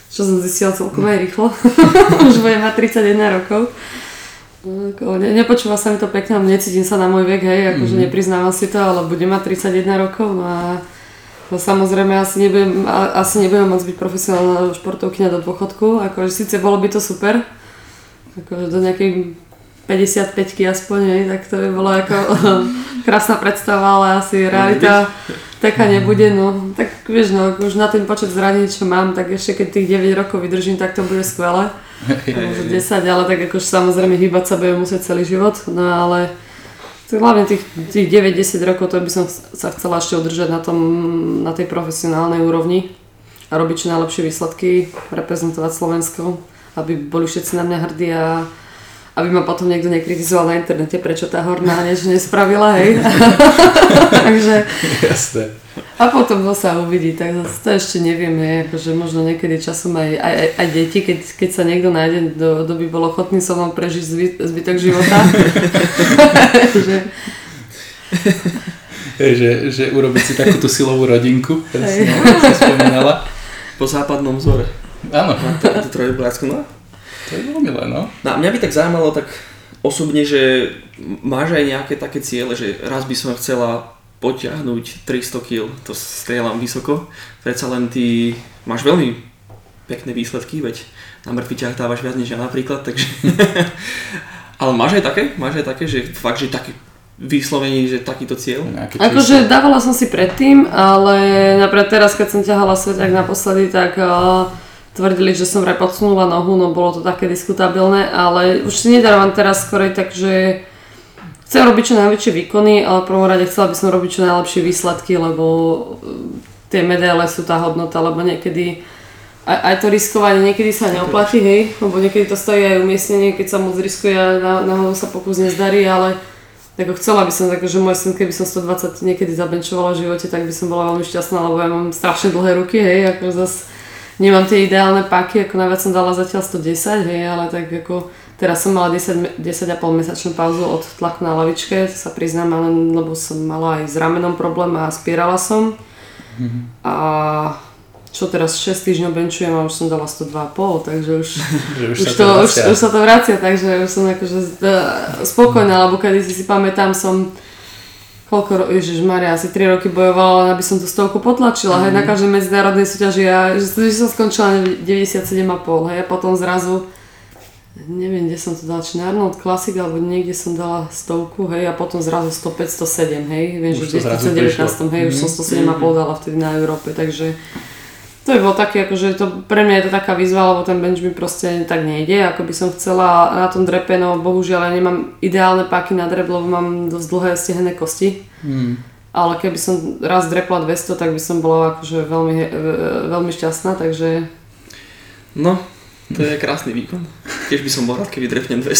čo som zistila celkom aj rýchlo, už budem mať 31 rokov. No, Ne, nepočúva sa mi to pekne, ale necítim sa na môj vek, hej, akože mm-hmm. nepriznávam si to, ale budem mať 31 rokov, no a no samozrejme asi nebudem, asi nebudem môcť byť profesionálna športovkyňa do dôchodku, akože síce bolo by to super, akože do nejakej 55 aspoň, hej, tak to by bolo ako krásna predstava, ale asi realita taká nebude, no. Tak vieš, no, už na ten počet zranení, čo mám, tak ešte keď tých 9 rokov vydržím, tak to bude skvelé. Možno 10, ale tak akože samozrejme hýbať sa budem musieť celý život, no ale tak hlavne tých, tých 9-10 rokov to by som sa chcela ešte udržať na, tom, na tej profesionálnej úrovni a robiť čo najlepšie výsledky, reprezentovať Slovensko, aby boli všetci na mňa hrdí a aby ma potom niekto nekritizoval na internete, prečo tá horná niečo nespravila, hej. Takže Jasné. a potom to sa uvidí, tak to ešte nevieme, akože možno niekedy časom aj, aj, aj, deti, keď, keď sa niekto nájde, kto, kto by bol ochotný so mnou prežiť zby, zbytok života. že, že, že urobiť si takúto silovú rodinku, presne, si spomínala. Po západnom vzore. Áno, To, to trojbojácku, no. To je veľmi milé, no. No a mňa by tak zaujímalo tak osobne, že máš aj nejaké také ciele, že raz by som chcela potiahnuť 300 kg, to strieľam vysoko. Predsa len ty máš veľmi pekné výsledky, veď na mŕtvy ťah dávaš viac než ja napríklad, takže... Ale máš aj také? Máš aj také, že fakt, že taký vyslovení, že takýto cieľ? Akože dávala som si predtým, ale napríklad teraz, keď som ťahala sveťak naposledy, tak uh, tvrdili, že som vraj podsunula nohu, no bolo to také diskutabilné, ale už si nedávam teraz skorej tak, že chcem robiť čo najväčšie výkony, ale v prvom rade chcela by som robiť čo najlepšie výsledky, lebo uh, tie medaile sú tá hodnota, lebo niekedy aj, aj to riskovanie niekedy sa neoplatí, hej, lebo niekedy to stojí aj umiestnenie, keď sa moc riskuje a na, náhodou sa pokus nezdarí, ale ako chcela by som, tak, že môj syn, keby som 120 niekedy zabenčovala v živote, tak by som bola veľmi šťastná, lebo ja mám strašne dlhé ruky, hej, ako zase nemám tie ideálne páky, ako najviac som dala zatiaľ 110, hej, ale tak ako teraz som mala 10, 10,5 mesačnú pauzu od tlaku na lavičke, to sa priznám, ale, lebo som mala aj s ramenom problém a spierala som. Mm-hmm. A čo teraz 6 týždňov benčujem a už som dala 102,5, takže už, už, už, to, už, už sa to vracia, takže už som akože e, spokojná, lebo kedy si si pamätám, som koľko, ježiš Maria, asi 3 roky bojovala, aby som tú stovku potlačila, mm. hej, na každej medzinárodnej súťaži a že, že som skončila na 97,5, hej, a potom zrazu neviem, kde som to dala, či na Arnold Classic, alebo niekde som dala stovku, hej, a potom zrazu 105, 107, hej, viem, že v 2019, hej, mm. už som 107,5 mm. dala vtedy na Európe, takže to by bolo také, akože to, pre mňa je to taká výzva, lebo ten bench mi proste tak nejde, ako by som chcela na tom drepe, no bohužiaľ ja nemám ideálne páky na drep, lebo mám dosť dlhé stehené kosti. Hmm. Ale keby som raz drepla 200, tak by som bola akože veľmi, veľmi šťastná, takže... No, to je krásny výkon. Tiež by som bol rád, keby drepnem 200.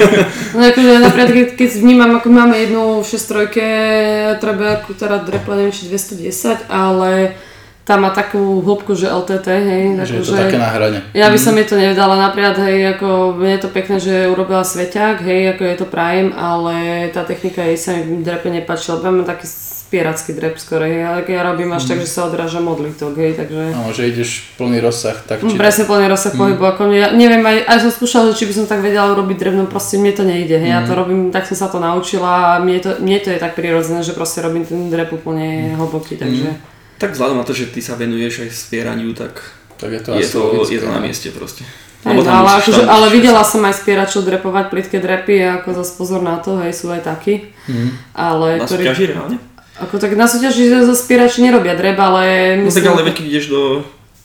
no akože napríklad, keď, keď vnímam, ako máme jednu 6 treba teda drepla neviem, či 210, ale tá má takú hĺbku, že LTT, hej. Že je to že také na hrane. Ja by som mm. jej to nevedala napríklad, hej, ako mne je to pekné, že urobila sveťák, hej, ako je to Prime, ale tá technika jej sa mi drepe nepáčila, lebo mám taký spieracký drep skoro, hej, ale keď ja robím až mm. tak, že sa odráža modlitok, hej, takže... No, že ideš plný rozsah, tak či... Presne plný rozsah mm. pohybu, ako ja neviem, aj, aj som skúšala, či by som tak vedela urobiť drevno, proste mne to nejde, hej, mm. ja to robím, tak som sa to naučila a mne to, mne to je tak prirodzené, že proste robím ten drep úplne mm. hlboký, takže... Mm. Tak vzhľadom na to, že ty sa venuješ aj spieraniu, tak, tak je to, je, to, je to na mieste proste. Hej, no, ale, akože, ale videla som aj spieračov drepovať plitké drepy a ako zase pozor na to, hej, sú aj takí. Mm. Ale, na ktorý, súťaži reálne? Ako tak na súťaži za spierači nerobia drep, ale... No tak ale keď ideš do...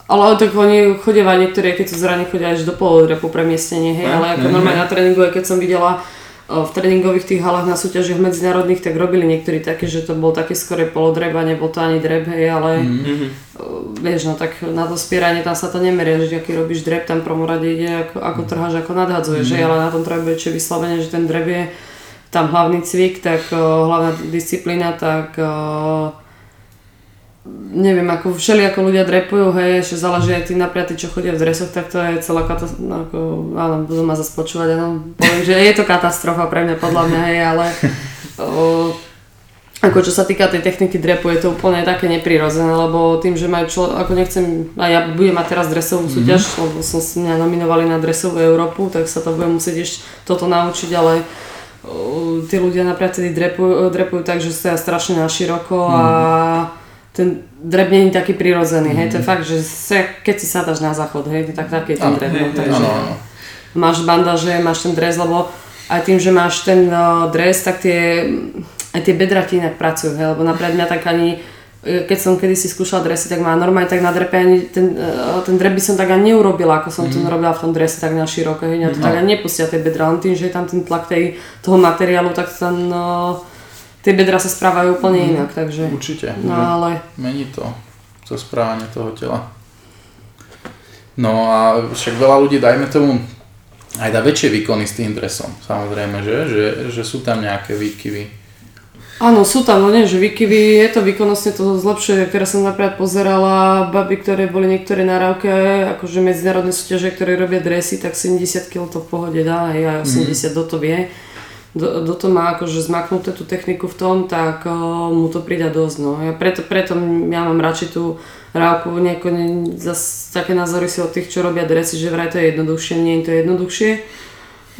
Ale tak oni chodia niektorí, keď sú zraní, chodia až do polodrepu premiestnenie, hej, ale ako normálne na tréningu, keď som videla v tréningových tých halách na súťažiach medzinárodných, tak robili niektorí také, že to bol také skore polodreb a nebol to ani dreb, hej, ale mm-hmm. vieš, no tak na to spieranie tam sa to nemeria, že aký robíš dreb, tam prvom rade ide ako, ako trháš, ako nadhadzuješ, mm-hmm. ale na tom trojbojče vyslovene, že ten dreb je tam hlavný cvik, tak hlavná disciplína, tak neviem, ako všeli ako ľudia drepujú, hej, ešte záleží aj tí, čo chodia v dresoch, tak to je celá katastrofa, no, ako, áno, budú ma zase počúvať, áno, poviem, že je to katastrofa pre mňa, podľa mňa, hej, ale o, ako čo sa týka tej techniky drepu, je to úplne také neprirodzené, lebo tým, že majú čo, ako nechcem, a ja budem mať teraz dresovú mhm. súťaž, mm-hmm. lebo som si mňa nominovali na dresovú Európu, tak sa to budem musieť ešte toto naučiť, ale o, tí ľudia napríklad drepujú, drepujú tak, že stoja strašne na široko mm-hmm. a mhm ten dreb není taký prirodzený, mm. hej, to je mhm. fakt, že se, keď si sádaš na záchod, hej, tak taký ten dreb, no, takže ano, ano. máš bandaže, máš ten dres, lebo aj tým, že máš ten uh, dres, tak tie, aj tie bedra ti inak pracujú, hej, lebo napríklad mňa tak ani, e, keď som kedysi skúšala dresy, tak má normálne tak na drepe ani ten, uh, ten drep by som tak ani neurobila, ako som mm. to robila v tom drese tak na široko, hej, to no. tak ani nepustia tie bedra, len tým, že je tam ten tlak tej, toho materiálu, tak ten uh, tie bedra sa správajú úplne mm, inak, takže... Určite. No ale... Mení to, to správanie toho tela. No a však veľa ľudí, dajme tomu, aj dá väčšie výkony s tým dresom, samozrejme, že? Že, že sú tam nejaké výkyvy. Áno, sú tam, no nie, že výkyvy, je to výkonnostne to zlepšuje. Teraz som napríklad pozerala baby, ktoré boli niektoré na rávke, akože medzinárodné súťaže, ktoré robia dresy, tak 70 kg to v pohode dá, aj 80 mm. do to vie do, do to má akože zmaknuté tú techniku v tom, tak uh, mu to prída dosť. No. Ja preto, preto ja mám radšej tú rávku, nejako, ne, zase také názory si od tých, čo robia dresy, že vraj to je jednoduchšie, nie je to jednoduchšie,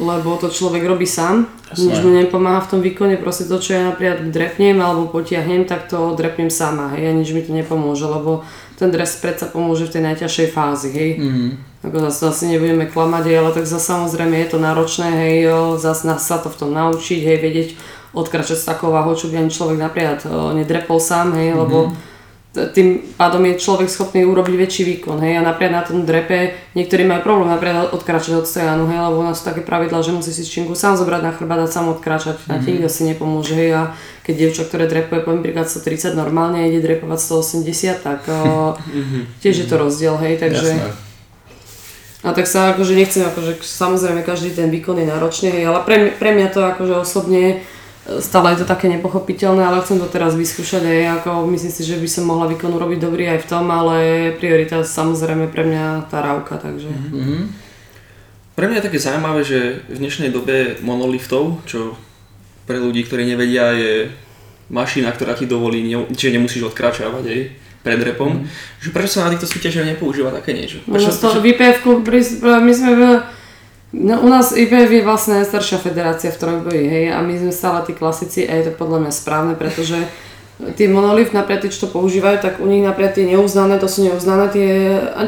lebo to človek robí sám, nič mu nepomáha v tom výkone, proste to, čo ja napríklad drepnem alebo potiahnem, tak to drepnem sama, hej, a nič mi to nepomôže, lebo ten dres predsa pomôže v tej najťažšej fázi, hej. Mm-hmm ako zase, zase nebudeme klamať, ale tak zase samozrejme je to náročné, hej, zase nás sa to v tom naučiť, hej, vedieť odkračať s takou váhou, čo by ani človek napríklad nedrepol sám, hej, lebo t- tým pádom je človek schopný urobiť väčší výkon, hej, a napríklad na tom drepe niektorí majú problém napríklad odkračať od stojanu, hej, lebo u nás sú také pravidlá, že musí si činku sám zobrať na chrbát a sám odkračať, a ti nikto si nepomôže, hej, a keď dievča, ktoré drepuje poviem príklad 130 normálne ide drepovať 180, tak o, tiež je to rozdiel, hej, takže... Jasné. A tak sa akože nechcem, akože samozrejme každý ten výkon je náročný, hej, ale pre, pre mňa to akože osobne stále je to také nepochopiteľné, ale chcem to teraz vyskúšať aj ako myslím si, že by som mohla výkon urobiť dobrý aj v tom, ale priorita samozrejme pre mňa tá rávka, takže Mhm. Pre mňa je také zaujímavé, že v dnešnej dobe monoliftov, čo pre ľudí, ktorí nevedia, je mašina, ktorá ti dovolí, ne, že nemusíš odkračávať aj pred repom, že prečo sa na týchto súťažiach nepoužíva také niečo? Prečo, nás to v IPF, my sme v, no, u nás IPF je vlastne najstaršia federácia v trojboji, hej, a my sme stále tí klasici a je to podľa mňa správne, pretože tie monolift napríklad tí, čo to používajú, tak u nich napríklad tie neuznané, to sú neuznané tie,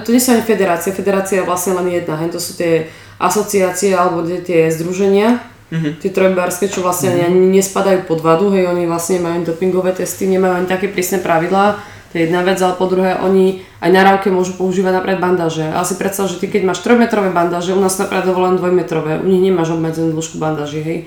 to nie sú ani federácie, federácia je vlastne len jedna, hej, to sú tie asociácie alebo tie, tie združenia, Mhm. tie trojbárske, čo vlastne ani, ani nespadajú pod vadu, hej, oni vlastne majú dopingové testy, nemajú ani také prísne pravidlá, to je jedna vec, ale po druhé, oni aj na rávke môžu používať napríklad bandáže. Ale si predstav, že ty keď máš 3-metrové bandáže, u nás napríklad dovolen 2-metrové, u nich nemáš obmedzenú dĺžku bandáži, hej.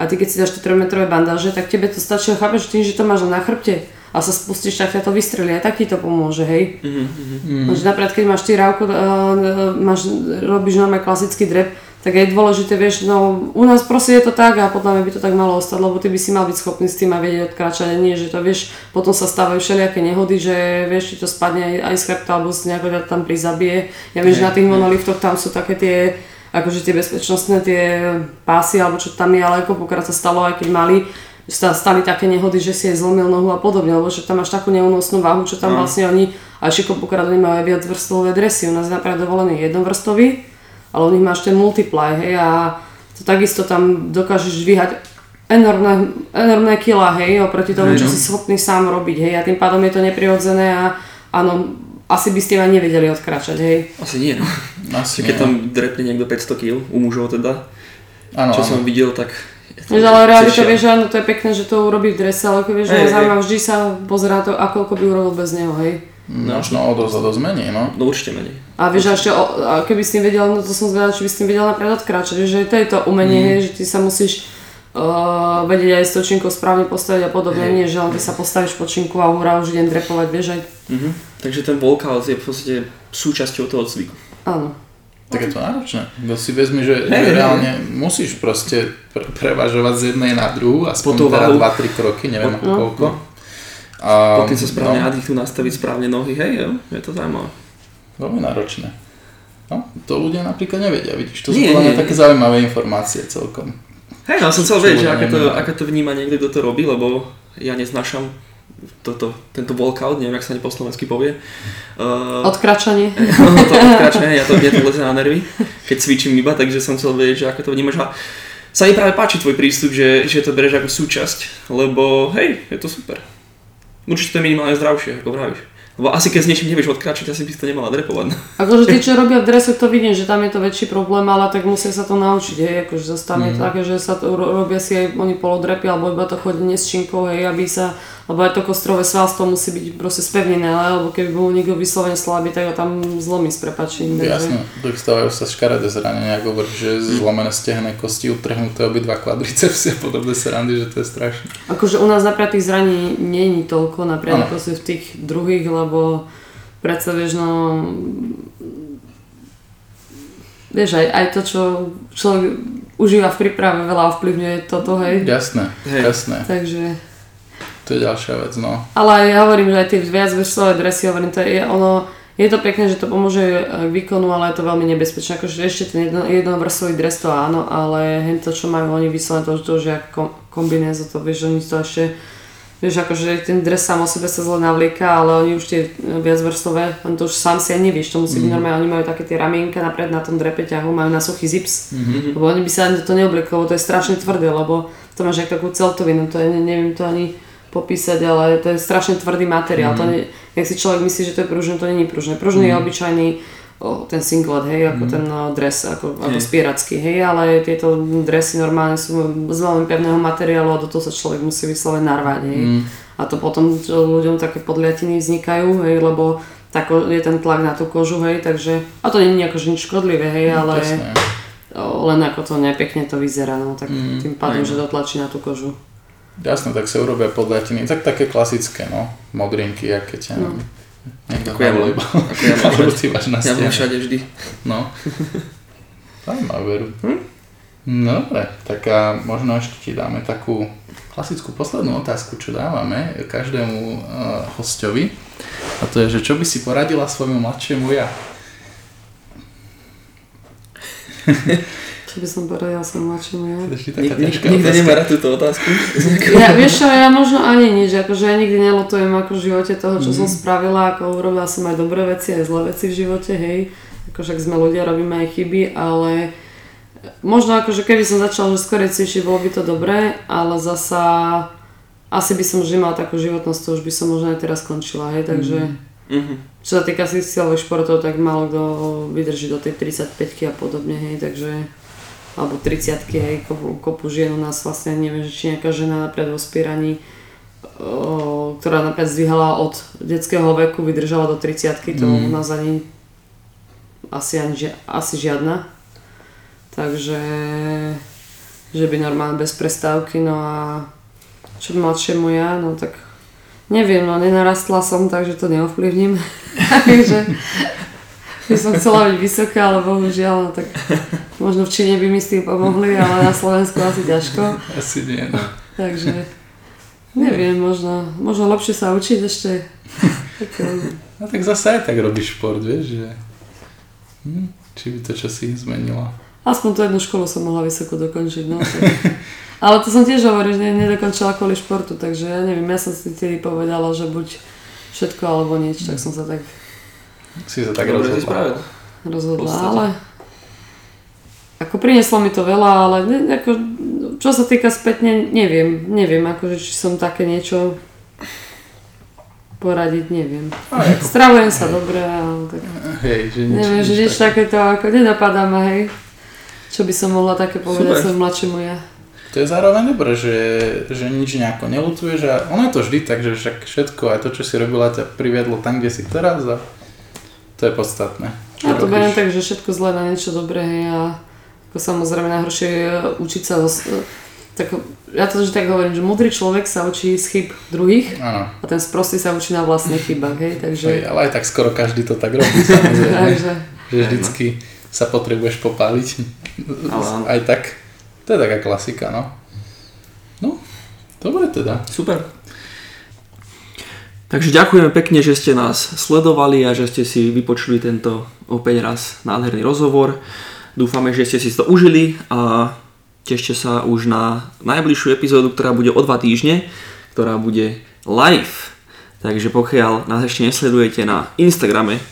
A ty keď si dáš tie 3-metrové bandáže, tak tebe to stačí, chápeš, tým, že to máš na chrbte a sa spustíš, tak ťa to vystrelí, aj tak ti to pomôže, hej. Mhm, mhm. Mm. Že napríklad, keď máš ty rávku, uh, máš, robíš normálne klasický drep, tak je dôležité, vieš, no u nás proste je to tak a podľa mňa by to tak malo ostať, lebo ty by si mal byť schopný s tým a vedieť odkráčať, nie, že to vieš, potom sa stávajú všelijaké nehody, že vieš, ti to spadne aj, aj z chrbta, alebo z nejako ťa tam prizabije. Ja viem, že na tých monoliftoch tam sú také tie, akože tie bezpečnostné tie pásy, alebo čo tam je, ale koľkokrát sa stalo, aj keď mali, sta- stali také nehody, že si aj zlomil nohu a podobne, lebo že tam máš takú neúnosnú váhu, čo tam No. vlastne oni, a ešte koľkokrát oni majú aj viac vrstvové dresy, u nás je napríklad dovolený jednovrstový, ale u nich máš ten multiply, hej, a to takisto tam dokážeš dvíhať enormné, enormné kila, hej, oproti tomu, Hej, čo no. si schopný sám robiť, hej, a tým pádom je to neprirodzené a áno, asi by ste aj nevedeli odkračať, hej. Asi nie, no. Asi Keď nie. tam drepne niekto 500 kg, u mužov teda, Áno, čo áno. som videl, tak... je to Vieš, ale realita, cešia. vieš, áno, to je pekné, že to urobí v drese, ale ako vieš, hey, hej. zaujímavé, vždy sa pozerá to, a koľko by urobil bez neho, hej. Možno o dosť, o dosť menej, no. No určite menej. A vieš, a ešte, o, a keby si tým vedel, no to som zvedala, či by si tým vedel napríklad odkráčať, že to je to umenie, hej, že ty sa musíš uh, vedieť aj s točinkou správne postaviť a podobne, Hej. nie, že len ty sa postavíš počinku a hurá, už idem drepovať, vieš, aj, Mhm. Takže ten walkout je v podstate súčasťou toho cviku. áno. Tak je to náročné. Bo si vezmi, že, hej, reálne musíš proste pre- prevažovať z jednej na druhú, aspoň teda váhou. 2-3 kroky, neviem No. koľko. A, Potom sa správne no, nadýchnu, nastaviť správne nohy, hej, jo, je to zaujímavé. veľmi náročné. No, to ľudia napríklad nevedia, vidíš, to sú Nie, podľa mňa nie. také zaujímavé informácie celkom. Hej, no som chcel vedieť, že aké to, aké to vníma niekto, kto to robí, lebo ja neznášam toto, tento walkout, neviem, jak sa ani po slovensky povie. Uh, Odkračanie. to odkračanie, ja to, mne to leze na nervy, keď cvičím iba, takže som chcel vedieť, že ako to vnímaš. A sa mi práve páči tvoj prístup, že, že to bereš ako súčasť, lebo hej, je to super. Určite to je minimálne zdravšie, ako vravíš. Lebo asi keď s niečím nevieš odkračať, asi by si to nemala drepovať. Akože tí, čo robia v dresoch, to vidím, že tam je to väčší problém, ale tak musia sa to naučiť, hej, akože zostane mm. také, že sa to ro- robia si aj oni polodrepy, alebo iba to chodenie s činkou, hej, aby sa, lebo aj to kostrové svalstvo musí byť proste spevnené, lebo keby bol niekto vyslovene slabý, tak ho tam zlomí s prepačením. Jasné, dostávajú sa škaredé zranenia, ako hovorí, že zlomené stehné kosti, utrhnuté obidva kvadricepsy a podobné srandy, že to je strašné. Akože u nás napríklad tých zraní není toľko, napríklad v tých druhých, lebo predsa vieš, no... Vieš, aj, aj to, čo človek užíva v príprave, veľa ovplyvňuje toto, hej. Jasné, Hej. jasné, Takže... to je ďalšia vec, no. Ale aj ja hovorím, že aj tie viac vrstvové dresy, hovorím, to je ono, je to pekné, že to pomôže e, k výkonu, ale je to veľmi nebezpečné. Akože ešte ten jedno, jednovrstvový dres to áno, ale hen to, čo majú oni vyslovene, to, to že ako kom, kombinézo, to vieš, oni to ešte, vieš, akože ten dres sám o sebe sa zle navlieka, ale oni už tie e, viacvrstové, on to už sám si aj nevieš, to musí byť normálne, oni majú také tie ramienka napred na tom drepe ťahu, majú na suchý zips, Mhm. lebo oni by sa ani to neobliekli, lebo to je strašne tvrdé, lebo to máš jak takú celtovinu, to je, ne- neviem to ani popísať, ale to je strašne tvrdý materiál. Mm. To ne, jak si človek myslí, že to je pružné, to není pružné. Pružný mm. je obyčajný o, ten singlet, hej, ako mm. ten o, dres, ako, ako Hej. spieracký, hej, ale tieto dresy normálne sú z veľmi pevného materiálu a do toho sa človek musí vyslovene narvať, hej. Mm. A to potom že ľuďom také podliatiny vznikajú, hej, lebo tak je ten tlak na tú kožu, hej, takže, a to nie je nejako nič škodlivé, hej, No, ale presne. len ako to nepekne to vyzerá, no, tak Mm, tým pádom, hej, že no. dotlačí na tú kožu. Jasné, tak sa urobia podľatiny, tak také klasické, no, modrinky, aké ťa No. Ako ja mám. Ako ja mám alebo ty máš na Ja mám všade vždy. No. Zaujímavé, veru. Hm? No dobre, tak a možno ešte ti dáme takú klasickú poslednú otázku, čo dávame každému uh, hostovi. A to je, že čo by si poradila svojmu mladšiemu ja? Čo by som som mladšiemu ja? Nik, nik, ťažká nikto nemá rád túto otázku. Ja, vieš čo, ja možno ani nič, akože ja nikdy nelutujem ako v živote toho, čo Mhm. som spravila, ako urobila som aj dobré veci, aj zlé veci v živote, hej. Akože ak sme ľudia, robíme aj chyby, ale možno akože keby som začala že skôr cvičiť, bolo by to dobré, ale zasa asi by som vždy mala takú životnosť, to už by som možno aj teraz skončila, hej, takže Mhm. čo sa týka si silových športov, tak málo kto vydrží do tej 35 a podobne, hej, takže alebo 30 hej, kopu, kopu žien u nás vlastne neviem, že či nejaká žena napríklad vo spieraní, o, ktorá napríklad zdvihala od detského veku, vydržala do 30 to Mm. u nás ani asi, ani, asi žiadna. Takže že by normálne bez prestávky, no a čo mladšiemu ja, no tak neviem, no nenarastla som, takže to neovplyvním. takže by som chcela byť vysoká, ale bohužiaľ, no tak možno v Číne by mi s tým pomohli, ale na Slovensku asi ťažko. Asi nie, no. Takže neviem, možno, možno lepšie sa učiť ešte. Tak, No tak zase aj tak robíš šport, vieš, že... Hm, či by to čosi zmenilo. aspoň tú jednu školu som mohla vysoko dokončiť. No, tak. Ale to som tiež hovoril, že ne- nedokončila kvôli športu, takže ja neviem, ja som si vtedy povedala, že buď všetko alebo nič, tak som sa tak Si sa tak Dobre rozhodla. rozhodla, ale ako prinieslo mi to veľa, ale ne, ako, čo sa týka spätne, neviem, neviem, akože či som také niečo poradiť, neviem. Ako, Stravujem sa dobre, ale tak hej, že nič, neviem, že nič takéto ako nenapadá ma, hej. Čo by som mohla také povedať svojmu mladšiemu ja. To je zároveň dobré, že, že nič nejako nelutuješ a ono je to vždy tak, že však všetko, aj to, čo si robila, ťa priviedlo tam, kde si teraz a to je podstatné. Ja to beriem tak, že všetko zlé na niečo dobré, hej, a ako samozrejme najhoršie je učiť sa zo, tak, ja to vždy tak hovorím, že múdry človek sa učí z chyb druhých Áno, a ten sprostý sa učí na vlastných chybách, hej, takže, hej, ale aj tak skoro každý to tak robí, takže že vždycky sa potrebuješ popáliť. Ale. Aj tak, to je taká klasika, no. No, dobre teda. Super. Takže ďakujeme pekne, že ste nás sledovali a že ste si vypočuli tento opäť raz nádherný rozhovor. Dúfame, že ste si to užili a tešte sa už na najbližšiu epizódu, ktorá bude o dva týždne, ktorá bude live. Takže pokiaľ nás ešte nesledujete na Instagrame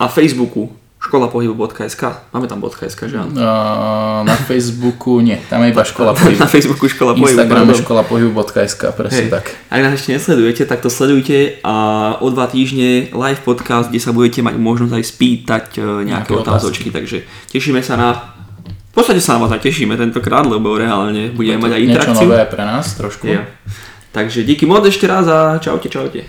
a Facebooku školapohybu.sk, máme tam .sk, že áno? Uh, na Facebooku nie, tam je iba škola pohybu. Na Facebooku škola pohybu. Instagram je škola pohybu.sk, presne Hej. tak. Ak nás ešte nesledujete, tak to sledujte a o dva týždne live podcast, kde sa budete mať možnosť aj spýtať e, nejaké Nejaké otázočky, takže tešíme sa na... V podstate sa na vás aj tešíme tentokrát, lebo reálne budeme mať aj Niečo interakciu. nové pre nás trošku. Jo. Takže díky moc ešte raz a čaute, čaute.